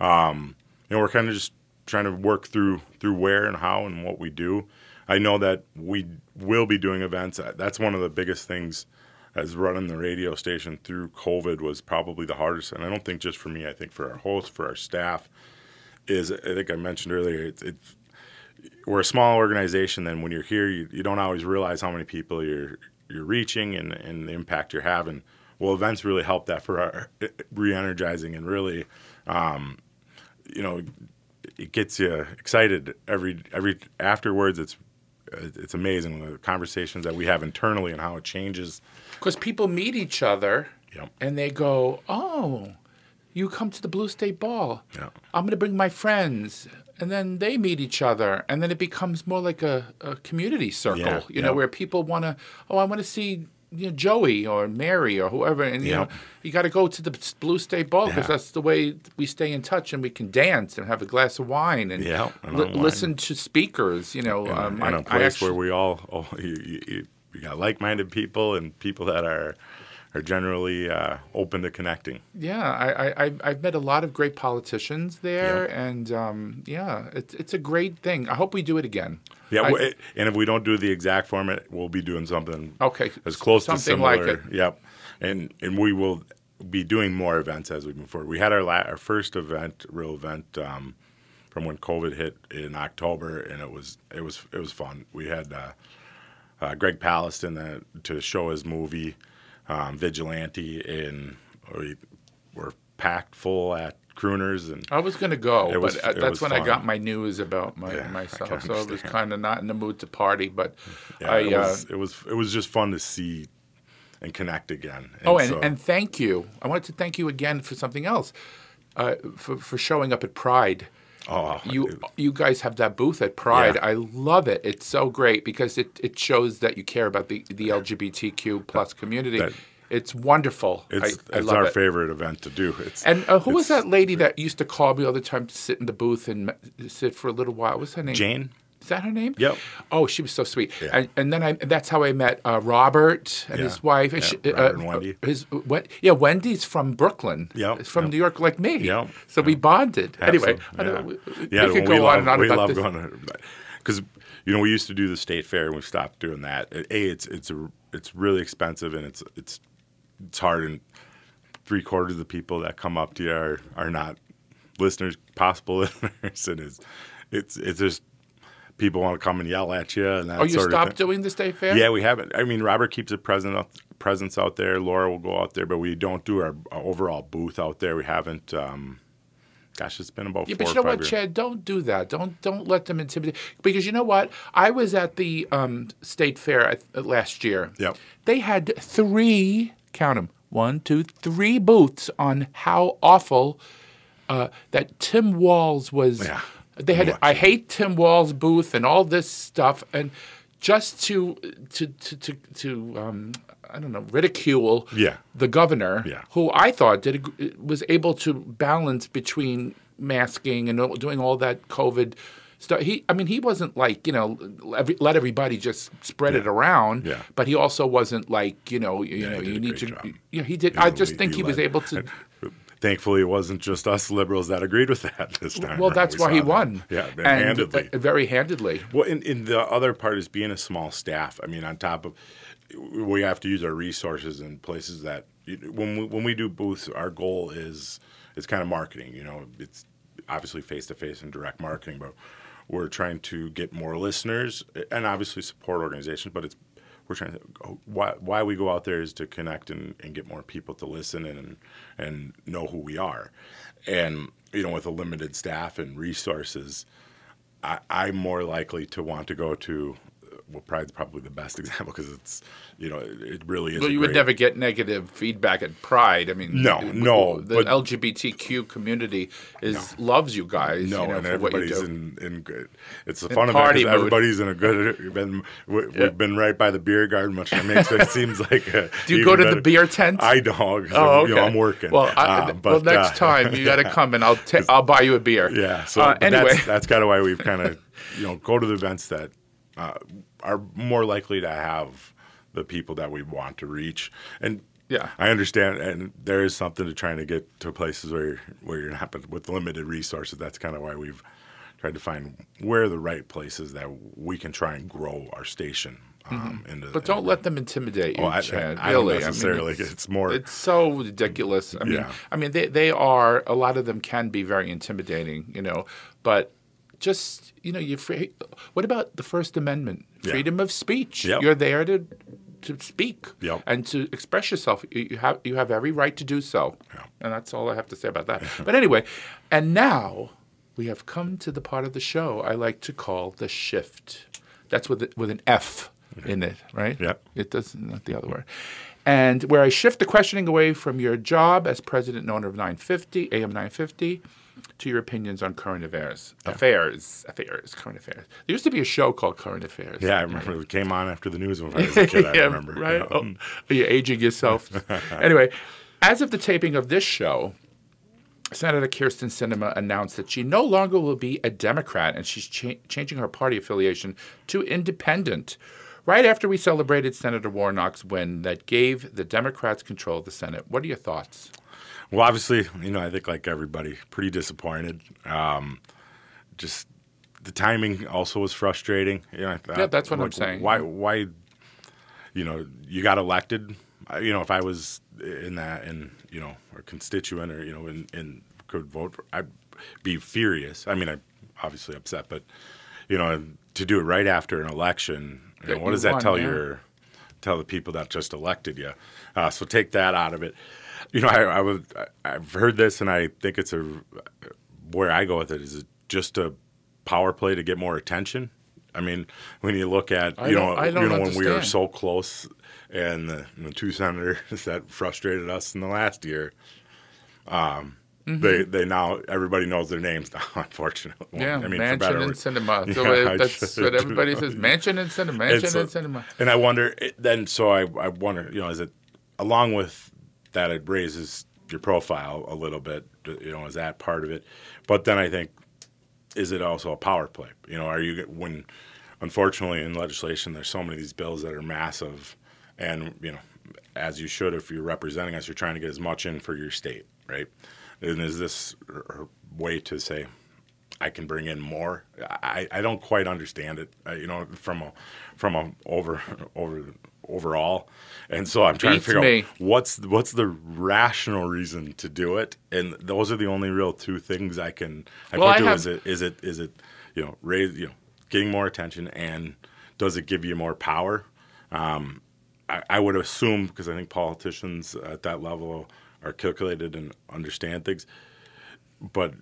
Um, we're kind of just trying to work through through where and how and what we do. I know that we will be doing events. That's one of the biggest things as running the radio station through COVID was probably the hardest, and I don't think just for me. I think for our hosts, for our staff, is I think I mentioned earlier. It's, it's we're a small organization. Then when you're here, you, you don't always realize how many people you're you're reaching and, and the impact you're having. Well, events really help that for our re-energizing and really, um, you know, it gets you excited every every afterwards. It's it's amazing the conversations that we have internally and how it changes. Because people meet each other Yep. and they go, "Oh, you come to the Blue State Ball. Yeah. I'm going to bring my friends." And then they meet each other, and then it becomes more like a, a community circle, Yeah, you know, where people want to, oh, I want to see you know, Joey or Mary or whoever, and you Yeah. know, you got to go to the Blue State Ball because Yeah. that's the way we stay in touch, and we can dance and have a glass of wine and Yeah, and li- listen to speakers. You know, in, a- um, in I- a I place actu- where we all oh, you, you, you, you got like-minded people and people that are are generally uh, open to connecting. Yeah, I, I, I've- I've met a lot of great politicians there, Yeah. and um, yeah, it's it's a great thing. I hope we do it again. Yeah, I- and if we don't do the exact format, we'll be doing something Okay, as close to something similar. like it. Yep, and and we will be doing more events as we move forward. We had our la- our first event, real event, um, from when COVID hit in October, and it was it was it was fun. We had uh, uh, Greg Palast on uh, to show his movie um, Vigilante, and we were packed full at Crooners, and I was going to go, was- but uh, that's when I got my news about my, Yeah, myself, can so I was kind of not in the mood to party. But yeah, I, it, uh, was, it was it was just fun to see and connect again. oh, and, so- and thank you. I wanted to thank you again for something else, uh, for for showing up at Pride. Oh, you it- you guys have that booth at Pride. Yeah. I love it. It's so great because it, it shows that you care about the, the LGBTQ plus community. That- it's wonderful. it's I, I it's our it. favorite event to do. It's And uh, who was that lady that used to call me all the time to sit in the booth and sit for a little while? What's her name? Jane? Is that her name? Yep. Oh, she was so sweet. Yeah. And, and then I that's how I met uh, Robert and Yeah. his wife. And Yeah, she, Robert and Wendy. His, what, yeah, Wendy's from Brooklyn. Yeah. From yep. New York like me. Yep, So we bonded. Anyway, Absolutely, yeah. we, yeah, we go love, on and on we love this. going because you know we used to do the state fair and we stopped doing that. A, it's it's a, it's really expensive and it's it's it's hard and three quarters of the people that come up to you are are not listeners, possible listeners, and it's it's it's just people want to come and yell at you and that Oh, you sort stopped doing the state fair? Yeah, we haven't. I mean, Robert keeps a present presence out there. Laura will go out there, but we don't do our, our overall booth out there. We haven't. Um, gosh, it's been about Yeah, but you or know five what, years. Chad? Don't do that. Don't don't let them intimidate. Because you know what? I was at the um, state fair at, uh, last year. Yep. They had three, count them, one, two, three booths on how awful uh, that Tim Walz was. Yeah. They had I hate Tim Walz booth and all this stuff and just to to to to, to um, I don't know ridicule Yeah. the governor Yeah. who I thought did was able to balance between masking and doing all that COVID stuff. He, I mean, he wasn't like you know every, let everybody just spread it around. Yeah. But he also wasn't like you know you Yeah, know you need to. job. Yeah, he did. I just think he he was able to. Thankfully, it wasn't just us liberals that agreed with that this time. Well, around. that's We why he that. won. Yeah, and handedly. uh, very handedly. Well, and, and the other part is being a small staff. I mean, on top of we have to use our resources in places that when we, when we do booths, our goal is it's kind of marketing. You know, it's obviously face to face and direct marketing, but we're trying to get more listeners and obviously support organizations. But it's we're trying to oh, why why we go out there is to connect and, and get more people to listen and and know who we are, and you know with a limited staff and resources. I, I'm more likely to want to go to. Well, Pride's probably the best example because it's, you know, it, it really is. Well, a you would great- never get negative feedback at Pride. I mean, No, w- no, The but- LGBTQ community is loves you guys. No, you know, and for what you everybody's do. in, in good. It's the fun of it because everybody's in a good. We've been we, Yeah. been right by the beer garden, which makes it seems like. Uh, Do you go to the beer tent? I don't. Oh, I'm, okay. You know, I'm working. Well, I, Uh, well, next uh, time you got to come and I'll ta- I'll buy you a beer. Yeah. So Uh, anyway, that's, that's kind of why we've kind of you know go to the events that uh, are more likely to have the people that we want to reach. And Yeah. I understand, and there is something to trying to get to places where you're, where you're not but with limited resources. That's kind of why we've tried to find where the right places that we can try and grow our station. Um, into, Mm-hmm. but don't let them intimidate you, Oh, I- Chad. I don't really, necessarily. I mean, It's more- It's so ridiculous. I mean, Yeah. I mean, they they are a lot of them can be very intimidating, you know. But just you know, you free. What about the First Amendment, Yeah. freedom of speech? Yep. You're there to to speak Yep. and to express yourself. You have you have every right to do so, Yeah. and that's all I have to say about that. but anyway, and now we have come to the part of the show I like to call the shift. That's with with an F in it, right? Yep. It does not the other word. And where I shift the questioning away from your job as president and owner of 950 AM 950 to your opinions on current affairs, affairs, affairs, current affairs. There used to be a show called Current Affairs. yeah, I remember it came on after the news when I was a kid. I remember. right? you Oh, know. are you aging yourself? anyway, as of the taping of this show, Senator Kyrsten Sinema announced that she no longer will be a Democrat and she's cha- changing her party affiliation to independent. Right after we celebrated Senator Warnock's win that gave the Democrats control of the Senate. What are your thoughts? Well, obviously, you know, I think like everybody, pretty disappointed. Um, just the timing also was frustrating. You know, I thought, Yeah, that's what I'm saying. Why? Why? You know, you got elected. You know, if I was in that, and you know, a constituent, or you know, and, and could vote, for, I'd be furious. I mean, I'm obviously upset, but you know, to do it right after an election, you know, what does that won, tell yeah. your tell the people that just elected you. Uh, so take that out of it. You know, I, I would. I, I've heard this, and I think it's a where I go with it is it just a power play to get more attention. I mean, when you look at you know I don't you know when we were understand. so close, and the, the two senators that frustrated us in the last year. Um, they they now everybody knows their names now. Unfortunately, Yeah, I mean, Manchin and Sinema. So uh, I that's what everybody says: Manchin and Sinema, Manchin And so- and Sinema. And I wonder it- then. So I I wonder, you know, is it along with that it raises your profile a little bit? You know, is that part of it? But then I think, is it also a power play? You know, are you when unfortunately in legislation there's so many of these bills that are massive, and you know, as you should if you're representing us, you're trying to get as much in for your state, right? And is this a way to say? I can bring in more. I, I don't quite understand it, uh, you know, from a from a over over overall, and so I'm trying Beats to figure me. out what's what's the rational reason to do it, and those are the only real two things I can I Well, point I to. have- Is it is it is it you know raise you know getting more attention, and does it give you more power? Um, I, I would assume because I think politicians at that level are calculated and understand things, but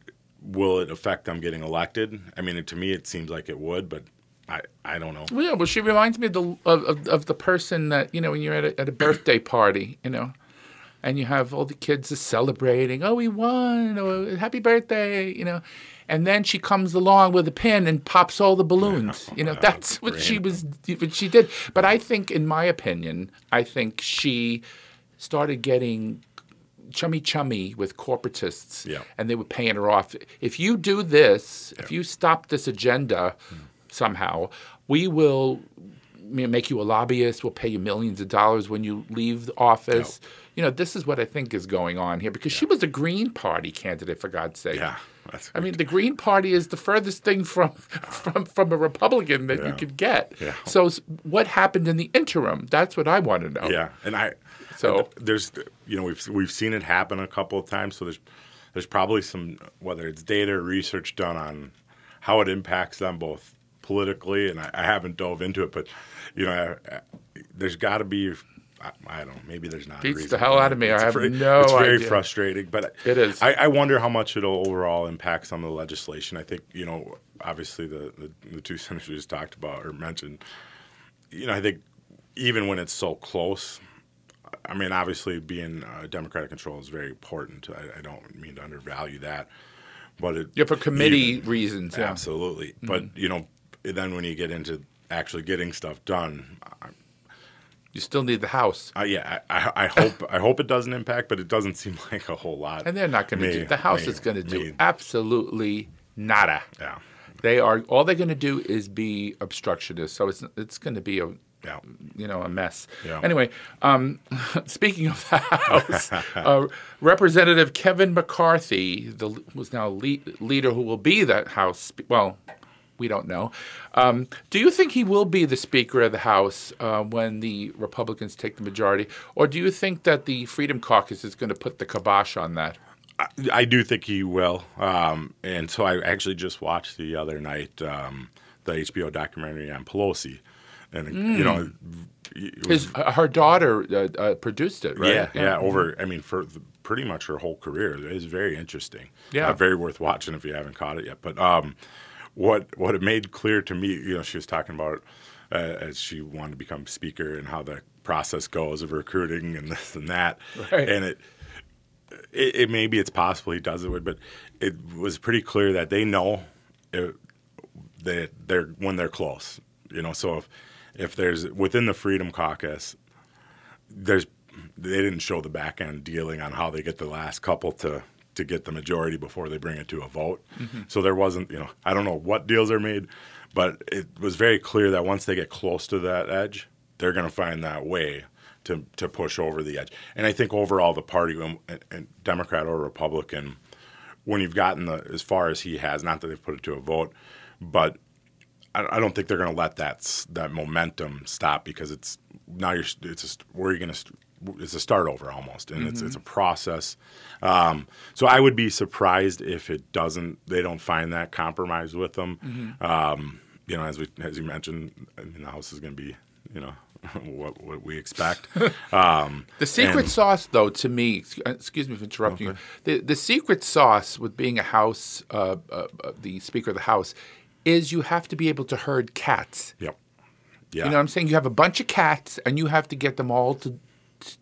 will it affect them getting elected? I mean, to me, it seems like it would, but I, I don't know. Well, yeah, well, she reminds me of the of, of, of the person that you know when you're at a, at a birthday party, you know, and you have all the kids are celebrating. Oh, we won! Oh, happy birthday! You know, and then she comes along with a pin and pops all the balloons. You know, oh, Wow, that's what she was what she did. But I think, in my opinion, I think she started getting chummy chummy with corporatists Yeah. and they were paying her off if you do this if you stop this agenda hmm. Somehow we will make you a lobbyist we'll pay you millions of dollars when you leave the office you know this is what i think is going on here because she was a green party candidate for god's sake Yeah, that's I mean, the Green Party is the furthest thing from from from a Republican that you Yeah. could get. Yeah. So, what happened in the interim? That's what I want to know. yeah, and I So- there's you know we've we've seen it happen a couple of times. So there's there's probably some whether it's data or research done on how it impacts them both politically, and I, I haven't dove into it, but you know I, I, there's got to be. I, I don't know. Maybe there's not. a Beats reason. the hell out of me. I have very- no It's very idea. frustrating, but It is. I, I wonder how much it'll overall impact some of the legislation. I think you know, obviously the the, the two senators we just talked about or mentioned. You know, I think even when it's so close, I mean, obviously being uh, Democratic control is very important. I, I don't mean to undervalue that, but it, Yeah, for committee even- reasons. Yeah. absolutely. But you know, then when you get into actually getting stuff done, I, You still need the House. I, yeah, I, I, I hope I hope it doesn't impact, but it doesn't seem like a whole lot. And they're not going to do. The House may- is going to do absolutely nada. Yeah, They are all they're going to do is be obstructionist. So it's it's going to be a yeah. you know a mess. Yeah. Anyway, um, speaking of the House, uh, Representative Kevin McCarthy, the who's now lead, leader who will be the House. Well, we don't know. Um, do you think he will be the Speaker of the House uh, when the Republicans take the majority, or do you think that the Freedom Caucus is going to put the kibosh on that? I, I do think he will. Um, and so I actually just watched the other night um, the HBO documentary on Pelosi, and you know, was His uh, her daughter uh, uh, produced it, right? Yeah, yeah, over. I mean, for the, pretty much her whole career, it's very interesting. Yeah. uh, very worth watching if you haven't caught it yet. But um, what what it made clear to me, you know, she was talking about uh, as she wanted to become speaker and how the process goes of recruiting and this and that, Right. and it. It, it maybe it's possible he does it, but it was pretty clear that they know it, that they're when they're close. You know, so if if there's within the Freedom Caucus, there's they didn't show the back end dealing on how they get the last couple to to get the majority before they bring it to a vote. So there wasn't, you know, I don't know what deals are made, but it was very clear that once they get close to that edge, they're going to find that way to to push over the edge. And I think overall the party, um, and, and Democrat or Republican, when you've gotten the as far as he has, not that they've put it to a vote, but I, I don't think they're going to let that that momentum stop because it's now you're it's just where you're going to it's a start over almost, and it's it's a process. Um, so I would be surprised if it doesn't they don't find that compromise with them. Um, you know, as we as you mentioned, I mean, the house is going to be you know what what we expect. Um, The secret and- sauce, though, to me, uh, excuse me for interrupting you, the, the secret sauce with being a House, uh, uh, uh, the Speaker of the House, is you have to be able to herd cats. Yep. Yeah. You know what I'm saying? You have a bunch of cats, and you have to get them all to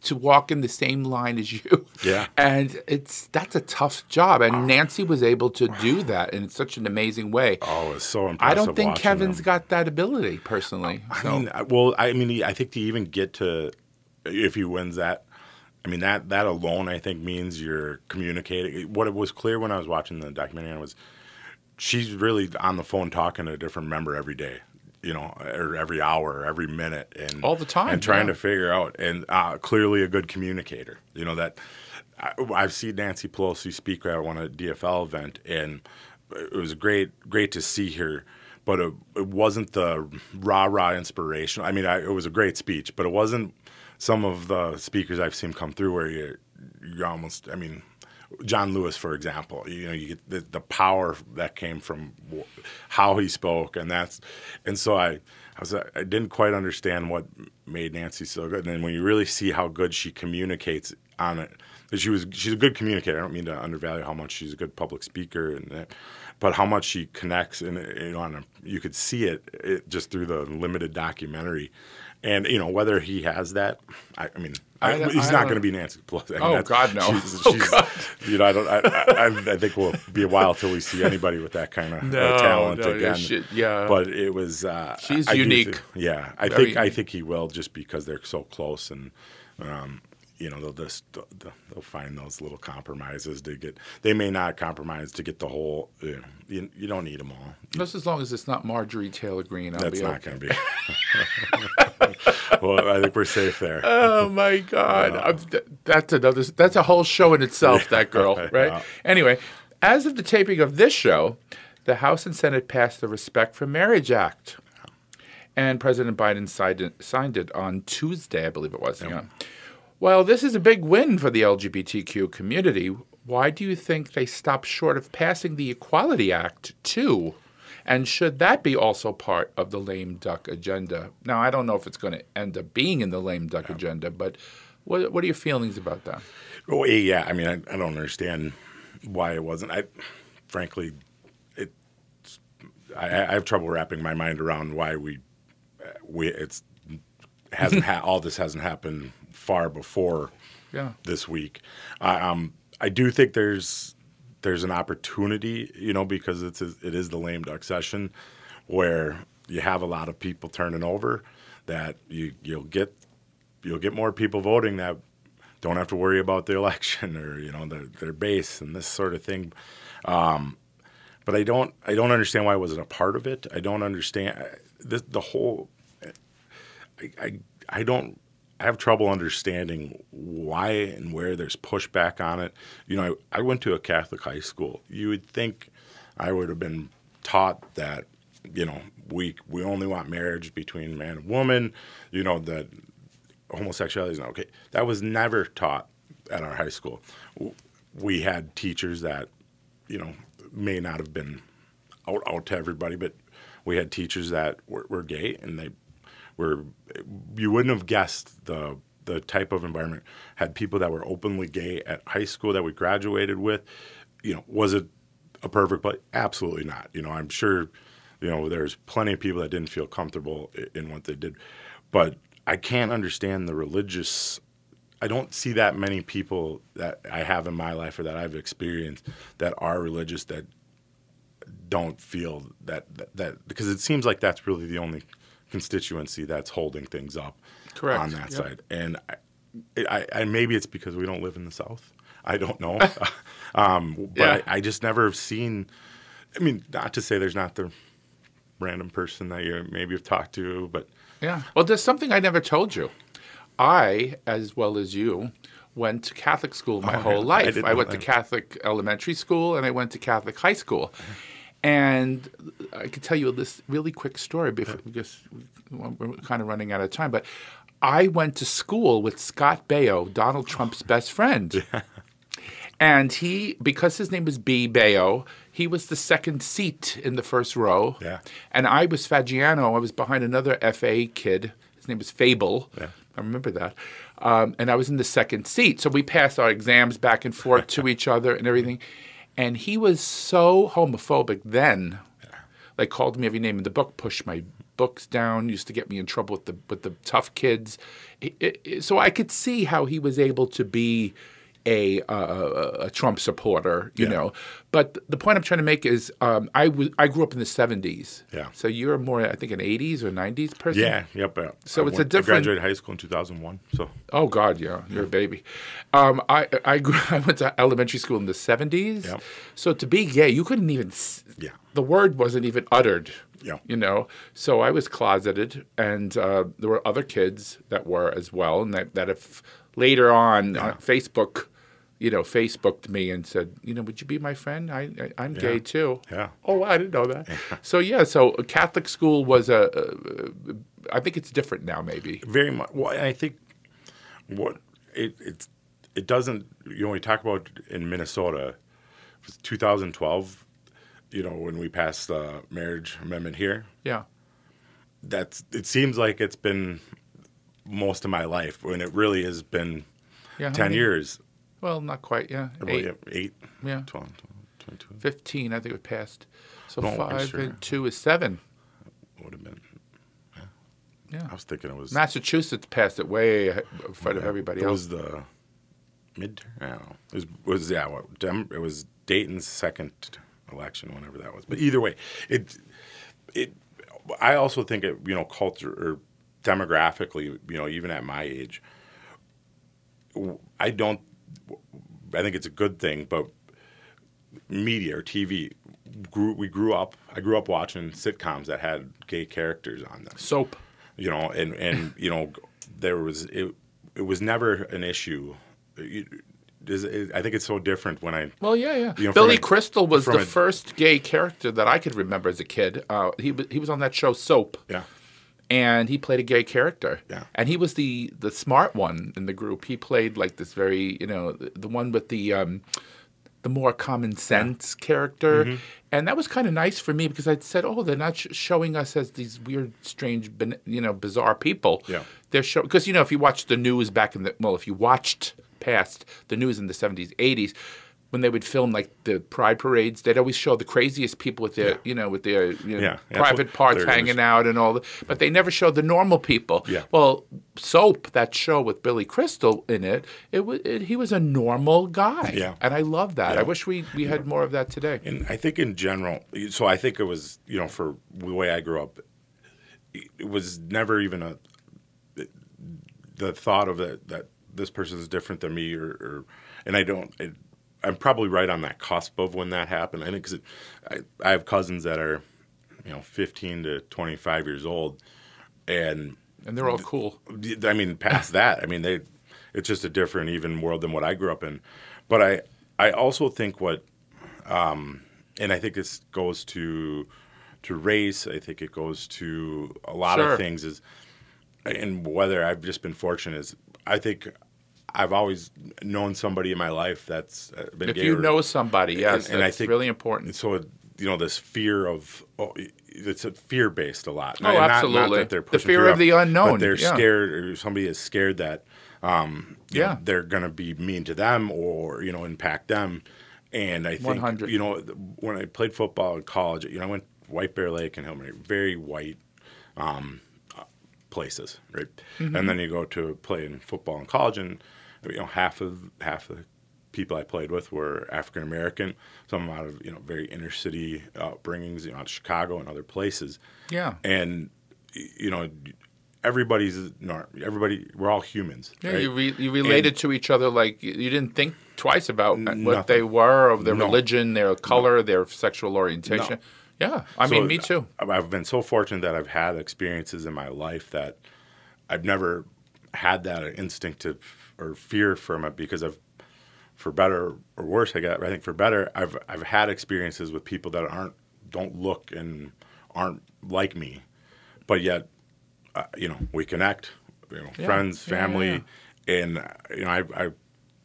to walk in the same line as you. Yeah. And it's that's a tough job. And ah. Nancy was able to do that in such an amazing way. Oh, it's so impressive. I don't think Kevin's them. got that ability personally. I So, mean, well, I mean, I think to even get to if he wins that, I mean that that alone, I think means you're communicating. What it was clear when I was watching the documentary was she's really on the phone talking to a different member every day. You know, or every hour, every minute, and All the time, and trying yeah. to figure out, and uh, clearly a good communicator. You know that I, I've seen Nancy Pelosi speak at one at DFL event, and it was great, great to see her. But it, it wasn't the rah rah inspiration. I mean, I, it was a great speech, but it wasn't some of the speakers I've seen come through where you're, you're almost. I mean, John Lewis, for example, you know, you get the, the power that came from how he spoke, and that's, and so I, I was, I didn't quite understand what made Nancy so good. And then when you really see how good she communicates on it, that she was, she's a good communicator. I don't mean to undervalue how much she's a good public speaker, and that, but how much she connects, and you know, on a, you could see it, it just through the limited documentary. And you know whether he has that, I, I mean, I, I he's not going to be Nancy Pelosi. I mean, Oh, God, no. she's- Oh, she's- God. You know, I don't. I, I, I think we'll be a while till we see anybody with that kind of uh, No, talent no, again. yeah. but it was. Uh, She's unique. thi- yeah, I Very think I think he will just because they're so close and. Um, you know they'll just they'll find those little compromises to get. They may not compromise to get the whole. You, know, you, you don't need them all. just as long as it's not Marjorie Taylor Greene, I'll That's be not okay. going to be. well, I think we're safe there. Oh my God, th- that's another. That's a whole show in itself. That girl, right? Yeah. Anyway, as of the taping of this show, the House and Senate passed the Respect for Marriage Act, and President Biden signed it, signed it on Tuesday, I believe it was. Yeah. Well, this is a big win for the LGBTQ community. Why do you think they stopped short of passing the Equality Act too? And should that be also part of the lame duck agenda? Now, I don't know if it's going to end up being in the lame duck agenda, but what, what are your feelings about that? Oh yeah, I mean, I, I don't understand why it wasn't. I, frankly, it. I, I have trouble wrapping my mind around why we, uh, we it's hasn't ha- all this hasn't happened far before Yeah. this week. I um, I do think there's there's an opportunity, you know, because it's it is the lame duck session, where you have a lot of people turning over, that you you'll get you'll get more people voting that don't have to worry about the election or you know their their base and this sort of thing. Um, but I don't I don't understand why I wasn't a part of it. I don't understand the the whole. I, I I don't. I have trouble understanding why and where there's pushback on it. You know, I, I went to a Catholic high school. You would think I would have been taught that, you know, we we only want marriage between man and woman. You know that homosexuality is not okay. That was never taught at our high school. We had teachers that, you know, may not have been out, out to everybody, but we had teachers that were, were gay and they were, you wouldn't have guessed the, the type of environment. Had people that were openly gay at high school that we graduated with, you know, was it a perfect place? Absolutely not. You know, I'm sure, you know, there's plenty of people that didn't feel comfortable in what they did, but I can't understand the religious. I don't see that many people that I have in my life or that I've experienced that are religious that don't feel that that, that because it seems like that's really the only constituency that's holding things up Correct. on that Yep. side. And I, I, I maybe it's because we don't live in the South. I don't know. um, but Yeah. I, I just never have seen. I mean, not to say there's not the random person that you maybe have talked to, but Yeah. Well, there's something I never told you. I, as well as you, went to Catholic school my Oh, whole? I life. I, know went to. Catholic elementary school and I went to Catholic high school. And I could tell you this really quick story before, because we're kind of running out of time. But I went to school with Scott Baio, Donald Trump's best friend. Yeah. And he, because his name was B. Baio, he was the second seat in the first row. Yeah. And I was Fagiano. I was behind another FA kid. His name was Fable. Yeah. I remember that. Um, and I was in the second seat. So we passed our exams back and forth to each other and everything. And he was so homophobic then. Like called me every name in the book, pushed my books down. Used to get me in trouble with the with the tough kids. It- it- so I could see how he was able to be a uh, a Trump supporter, you Yeah. know. But the point I'm trying to make is, um, I I grew up in the '70s. Yeah. So you're more, I think, an '80s or '90s person. Yeah, yep. uh, So I it's a different- I graduated high school in 2001. So Oh God, yeah, you're a baby. Um, I I, grew, I went to elementary school in the '70s. Yep. So to be gay, you couldn't even. s- Yeah. The word wasn't even uttered. Yeah. You know. So I was closeted, and uh, there were other kids that were as well, and that that if later on uh, Facebook. You know, Facebooked me and said, "You know, would you be my friend? I, I I'm gay too." Yeah. Oh, I didn't know that. so yeah, so Catholic school was a. a I think it's different now, maybe. very much. Well, I think what it it's it doesn't. You know, we talk about in Minnesota, 2012. You know, when we passed the marriage amendment here, Yeah. that's it seems like it's been most of my life when it really has been Yeah. 10 many- year,s Well, not quite. Yeah, Well, eight, yeah, eight, Yeah. 12, 22 15, I think it passed. So No, five sure. and two is seven. would have been. Yeah. I was thinking it was. Massachusetts passed it way ahead- in front of everybody it else. was the midterm. I don't know. It was, was yeah. What, Dem, it was Dayton's second election, whenever that was. But either way, it it. I also think it. You know, culture or demographically. You know, even at my age, I don't. I think it's a good thing, but media or TV grew. We grew up. I grew up watching sitcoms that had gay characters on them Soap. you know, and and you know, there was it. It was never an issue. It- I think it's so different when I. Well, yeah, yeah. You know, Billy a- Crystal was the a- first gay character that I could remember as a kid. Uh, he he was on that show Soap, Yeah, and he played a gay character. Yeah. And he was the the smart one in the group. He played like this very, you know, the, the one with the um, the more common sense character. Mm-hmm. And that was kind of nice for me because I said, "Oh, they're not sh- showing us as these weird, strange, you know, bizarre people. Yeah. They're show because you know if you watched the news back in the well, if you watched past the news in the seventies, eighties, when they would film like the pride parades, they'd always show the craziest people with their, Yeah. you know, with their you know, Yeah, private what parts hanging out and all. The, but they never showed the normal people. Yeah. Well, Soap, that show with Billy Crystal in it, it was it, he was a normal guy. Yeah. And I love that. Yeah. I wish we we had more of that today. and I think in general, so I think it was you know for the way I grew up, it was never even a the thought of that that this person is different than me or, or and I don't. It, I'm probably right on that cusp of when that happened. I think because I, I have cousins that are, you know, 15 to 25 years old, and And they're all cool. I mean, past that, I mean, they, it's just a different even world than what I grew up in. But I, I also think what, um, and I think this goes to, to race. I think it goes to a lot Sure. of things. Is, and whether I've just been fortunate is, I think, I've always known somebody in my life that's been If you or- know somebody, yes, and I that's think- really important. so you know this fear of oh, it's fear based a lot. Oh, absolutely. that they're The fear fear of the unknown, But they're yeah. scared, or somebody is scared that um, Yeah. know, they're going to be mean to them or you know impact them. And I think 100. you know when I played football in college, you know I went White Bear Lake and Hillman, very white um, uh, places, right? Mm-hmm. And then you go to play in football in college, and you know half of half of the people I played with were African American, some out of you know very inner city uh, upbringings, you know, out of Chicago and other places, Yeah. and you know everybody's not everybody we're all humans. Yeah, right? you, re- you related to each other like you, didn't think twice about what they were, of their No. religion, their color, their sexual orientation. Yeah, I mean, me too. I've- I've been so fortunate that I've had experiences in my life that I've never had that instinctive or fear from it because I've, for better or worse, I got. I think for better, I've I've had experiences with people that aren't don't look and aren't like me, but yet, uh, you know, we connect. You know, Yeah. friends, Yeah, family, and you know, I, I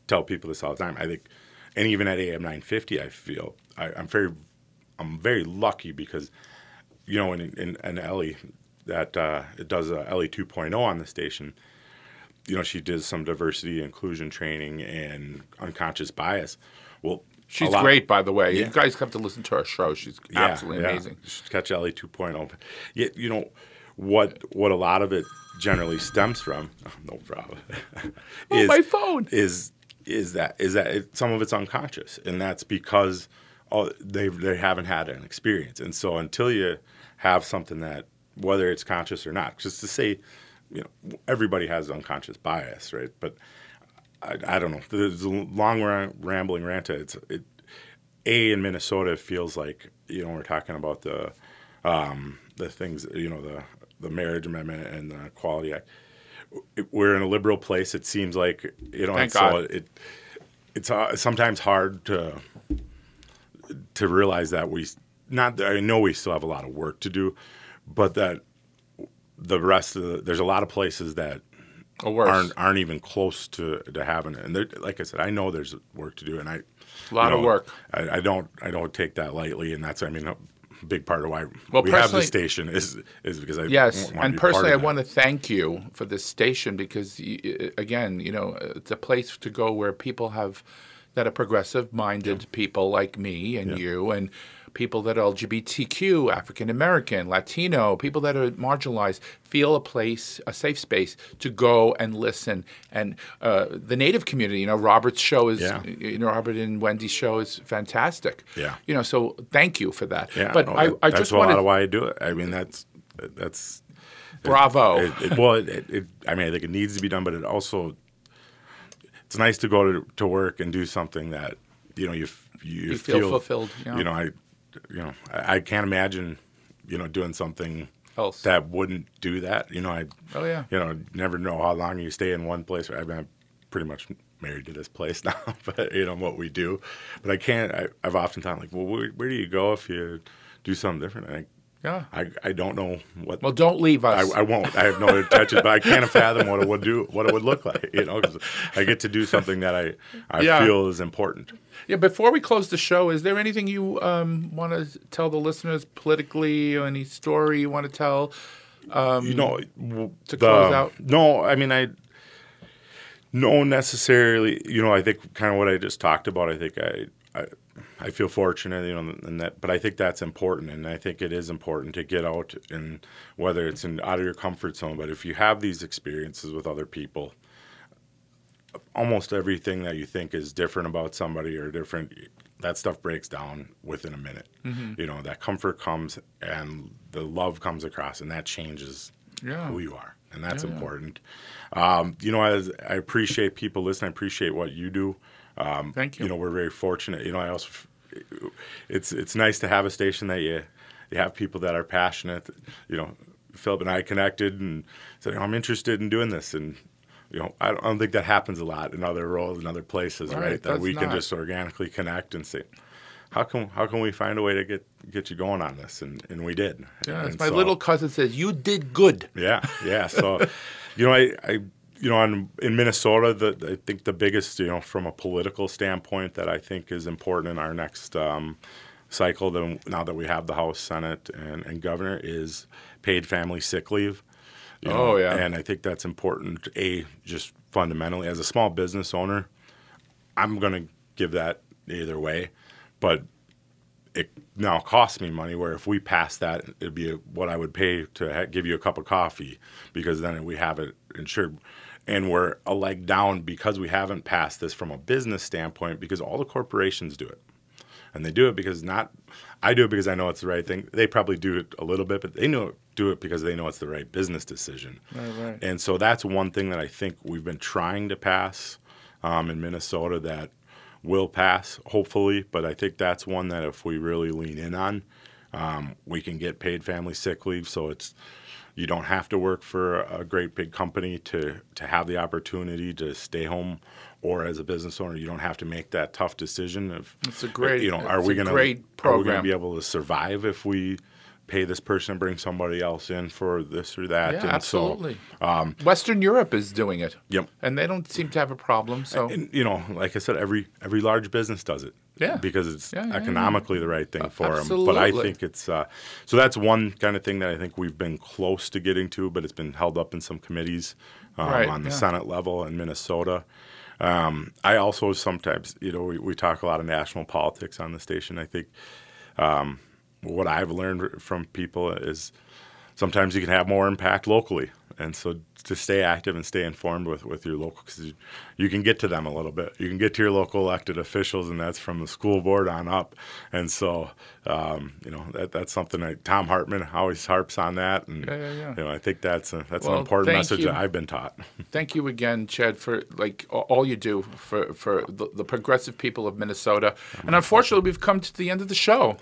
tell people this all the time. I think, and even at AM 950, I feel I, I'm very I'm very lucky because, you know, in in, in Ellie that uh, it does a Ellie 2.0 on the station. You know, she did some diversity inclusion training and unconscious bias. Well, She's great, by the way. Yeah. You guys have to listen to her show. She's Yeah, absolutely yeah. amazing. Catch Ellie 2.0. But yeah, you know, what what a lot of it generally stems from. Oh, no problem. oh, my phone is is that is that it, some of it's unconscious, and that's because oh, they they haven't had an experience, and so until you have something that whether it's conscious or not, just to say, you know, everybody has unconscious bias, right? But I, I don't know. There's a long rambling rant. It's it, a in Minnesota it feels like you know we're talking about the um, the things you know the the marriage amendment and the Equality Act we're in a liberal place. It seems like you know, Thank so God. it it's uh, sometimes hard to to realize that we not. I know we still have a lot of work to do, but that the rest of the, there's a lot of places that oh, aren't aren't even close to to having it. And there, like I said, I know there's work to do, and I a lot you of work. I, I don't I don't take that lightly, and that's I mean. A big part of why Well, we have the station is is because I Yes, want to and personally, I want to thank you for this station because, again, you know, it's a place to go where people have that are progressive-minded people like me and you, and people that are LGBTQ, African American, Latino, people that are marginalized, feel a place, a safe space to go and listen. And uh, the Native community, you know, Robert's show is, Yeah. you know, Robert and Wendy's show is fantastic. Yeah. You know, so thank you for that. Yeah, but no, I, that- I that's just a wanted, lot of why I do it. I mean, that's that's bravo. it, it, well, it, I mean, I think it needs to be done, but it also it's nice to go to, to work and do something that you know you you, You feel fulfilled, yeah. You know, I you know I, I can't imagine you know doing something Else. that wouldn't do that. You know, I Oh, yeah. you know never know how long you stay in one place. I mean, I'm pretty much married to this place now, but you know what we do. But I can't. I, I've often thought like, well, where, where do you go if you do something different? And I, Yeah. I, I don't know what. Well, don't leave I, us. I won't. I have no intention, but I can't fathom what it would do, what it would look like. You know, 'cause I get to do something that I, I Yeah. feel is important. yeah. Before we close the show, is there anything you um, want to tell the listeners politically, or any story you want to tell? you know, w- Um, to the- close out? No, I mean, I no necessarily. You know, I think kind of what I just talked about. I think I, I, I feel fortunate, you know, in that. But I think that's important, and I think it is important to get out and whether it's in out of your comfort zone. But if you have these experiences with other people, almost everything that you think is different about somebody or different that stuff breaks down within a minute Mm-hmm. you know that comfort comes and the love comes across and that changes Yeah. who you are and that's Yeah, yeah. important um, you know as i appreciate people listening i appreciate what you do um, Thank you. you know we're very fortunate you know i also it's it's nice to have a station that you you have people that are passionate you know philip and i connected and said i'm interested in doing this and you know, I don't, I don't think that happens a lot in other roles and other places, Right, right? That we can not. just organically connect and say, how can how can we find a way to get get you going on this? And and we did. yeah. And my so- little cousin says you did good. yeah, yeah. So, you know, I, I you know, in, in Minnesota, the, I think the biggest, you know, from a political standpoint, that I think is important in our next um, cycle, then now that we have the House, Senate, and, and governor, is paid family sick leave. you Oh, yeah. and I think that's important. A just fundamentally, as a small business owner, I'm going to give that either way, but it now costs me money. Where if we pass that, it'd be what I would pay to ha- give you a cup of coffee because then we have it insured. And we're a leg down because we haven't passed this from a business standpoint because all the corporations do it. And they do it because not, I do it because I know it's the right thing. They probably do it a little bit, but they know do it because they know it's the right business decision. Right, right. And so that's one thing that I think we've been trying to pass um, in Minnesota that will pass, hopefully. But I think that's one that if we really lean in on, um, we can get paid family sick leave. So it's you don't have to work for a great big company to to have the opportunity to stay home, or as a business owner, you don't have to make that tough decision of It's a great- you know are we going to are we going to be able to survive if we pay this person and bring somebody else in for this or that Yeah, and so absolutely. Western Europe is doing it. Yep. And they don't seem to have a problem. So and you know, like I said, every every large business does it. Yeah. Because it's Yeah, yeah, economically the right thing for them. But I think it's uh, so that's one kind of thing that I think we've been close to getting to, but it's been held up in some committees um, Right, on the. Senate level in Minnesota. Um, I also sometimes, you know, we, we talk a lot of national politics on the station. I think um, what I've learned from people is sometimes you can have more impact locally. And so to stay active and stay informed with, with your local, because you, you, can get to them a little bit. You can get to your local elected officials, and that's from the school board on up. And so, um, you know, that, that's something that Thom Hartmann always harps on that. And, yeah, yeah, yeah. you know, I think that's, a, that's well, an important message you. that I've been taught. thank you again, Chad, for like all you do for, for the, the progressive people of Minnesota. And unfortunately, we've come to the end of the show.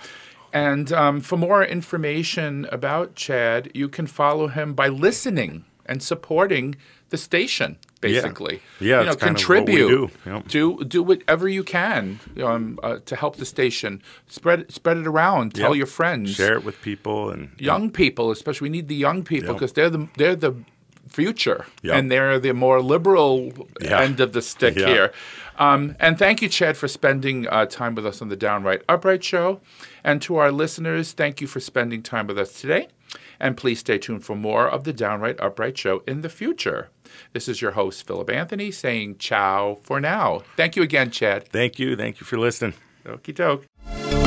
And um, for more information about Chad, you can follow him by listening and supporting the station. Basically, yeah, yeah you know, contribute, do. Yep. do do whatever you can um, uh, to help the station. Spread spread it around. Tell yep. your friends. Share it with people and young yep. people, especially. We need the young people because they're the they're the future, yep. and they're the more liberal yeah. end of the stick yeah. here. Um, and thank you, Chad, for spending uh, time with us on the Downright Upright Show. And to our listeners, thank you for spending time with us today. And please stay tuned for more of the Downright Upright Show in the future. This is your host, Philip Anthony, saying ciao for now. Thank you again, Chad. Thank you. Thank you for listening. Okie doke.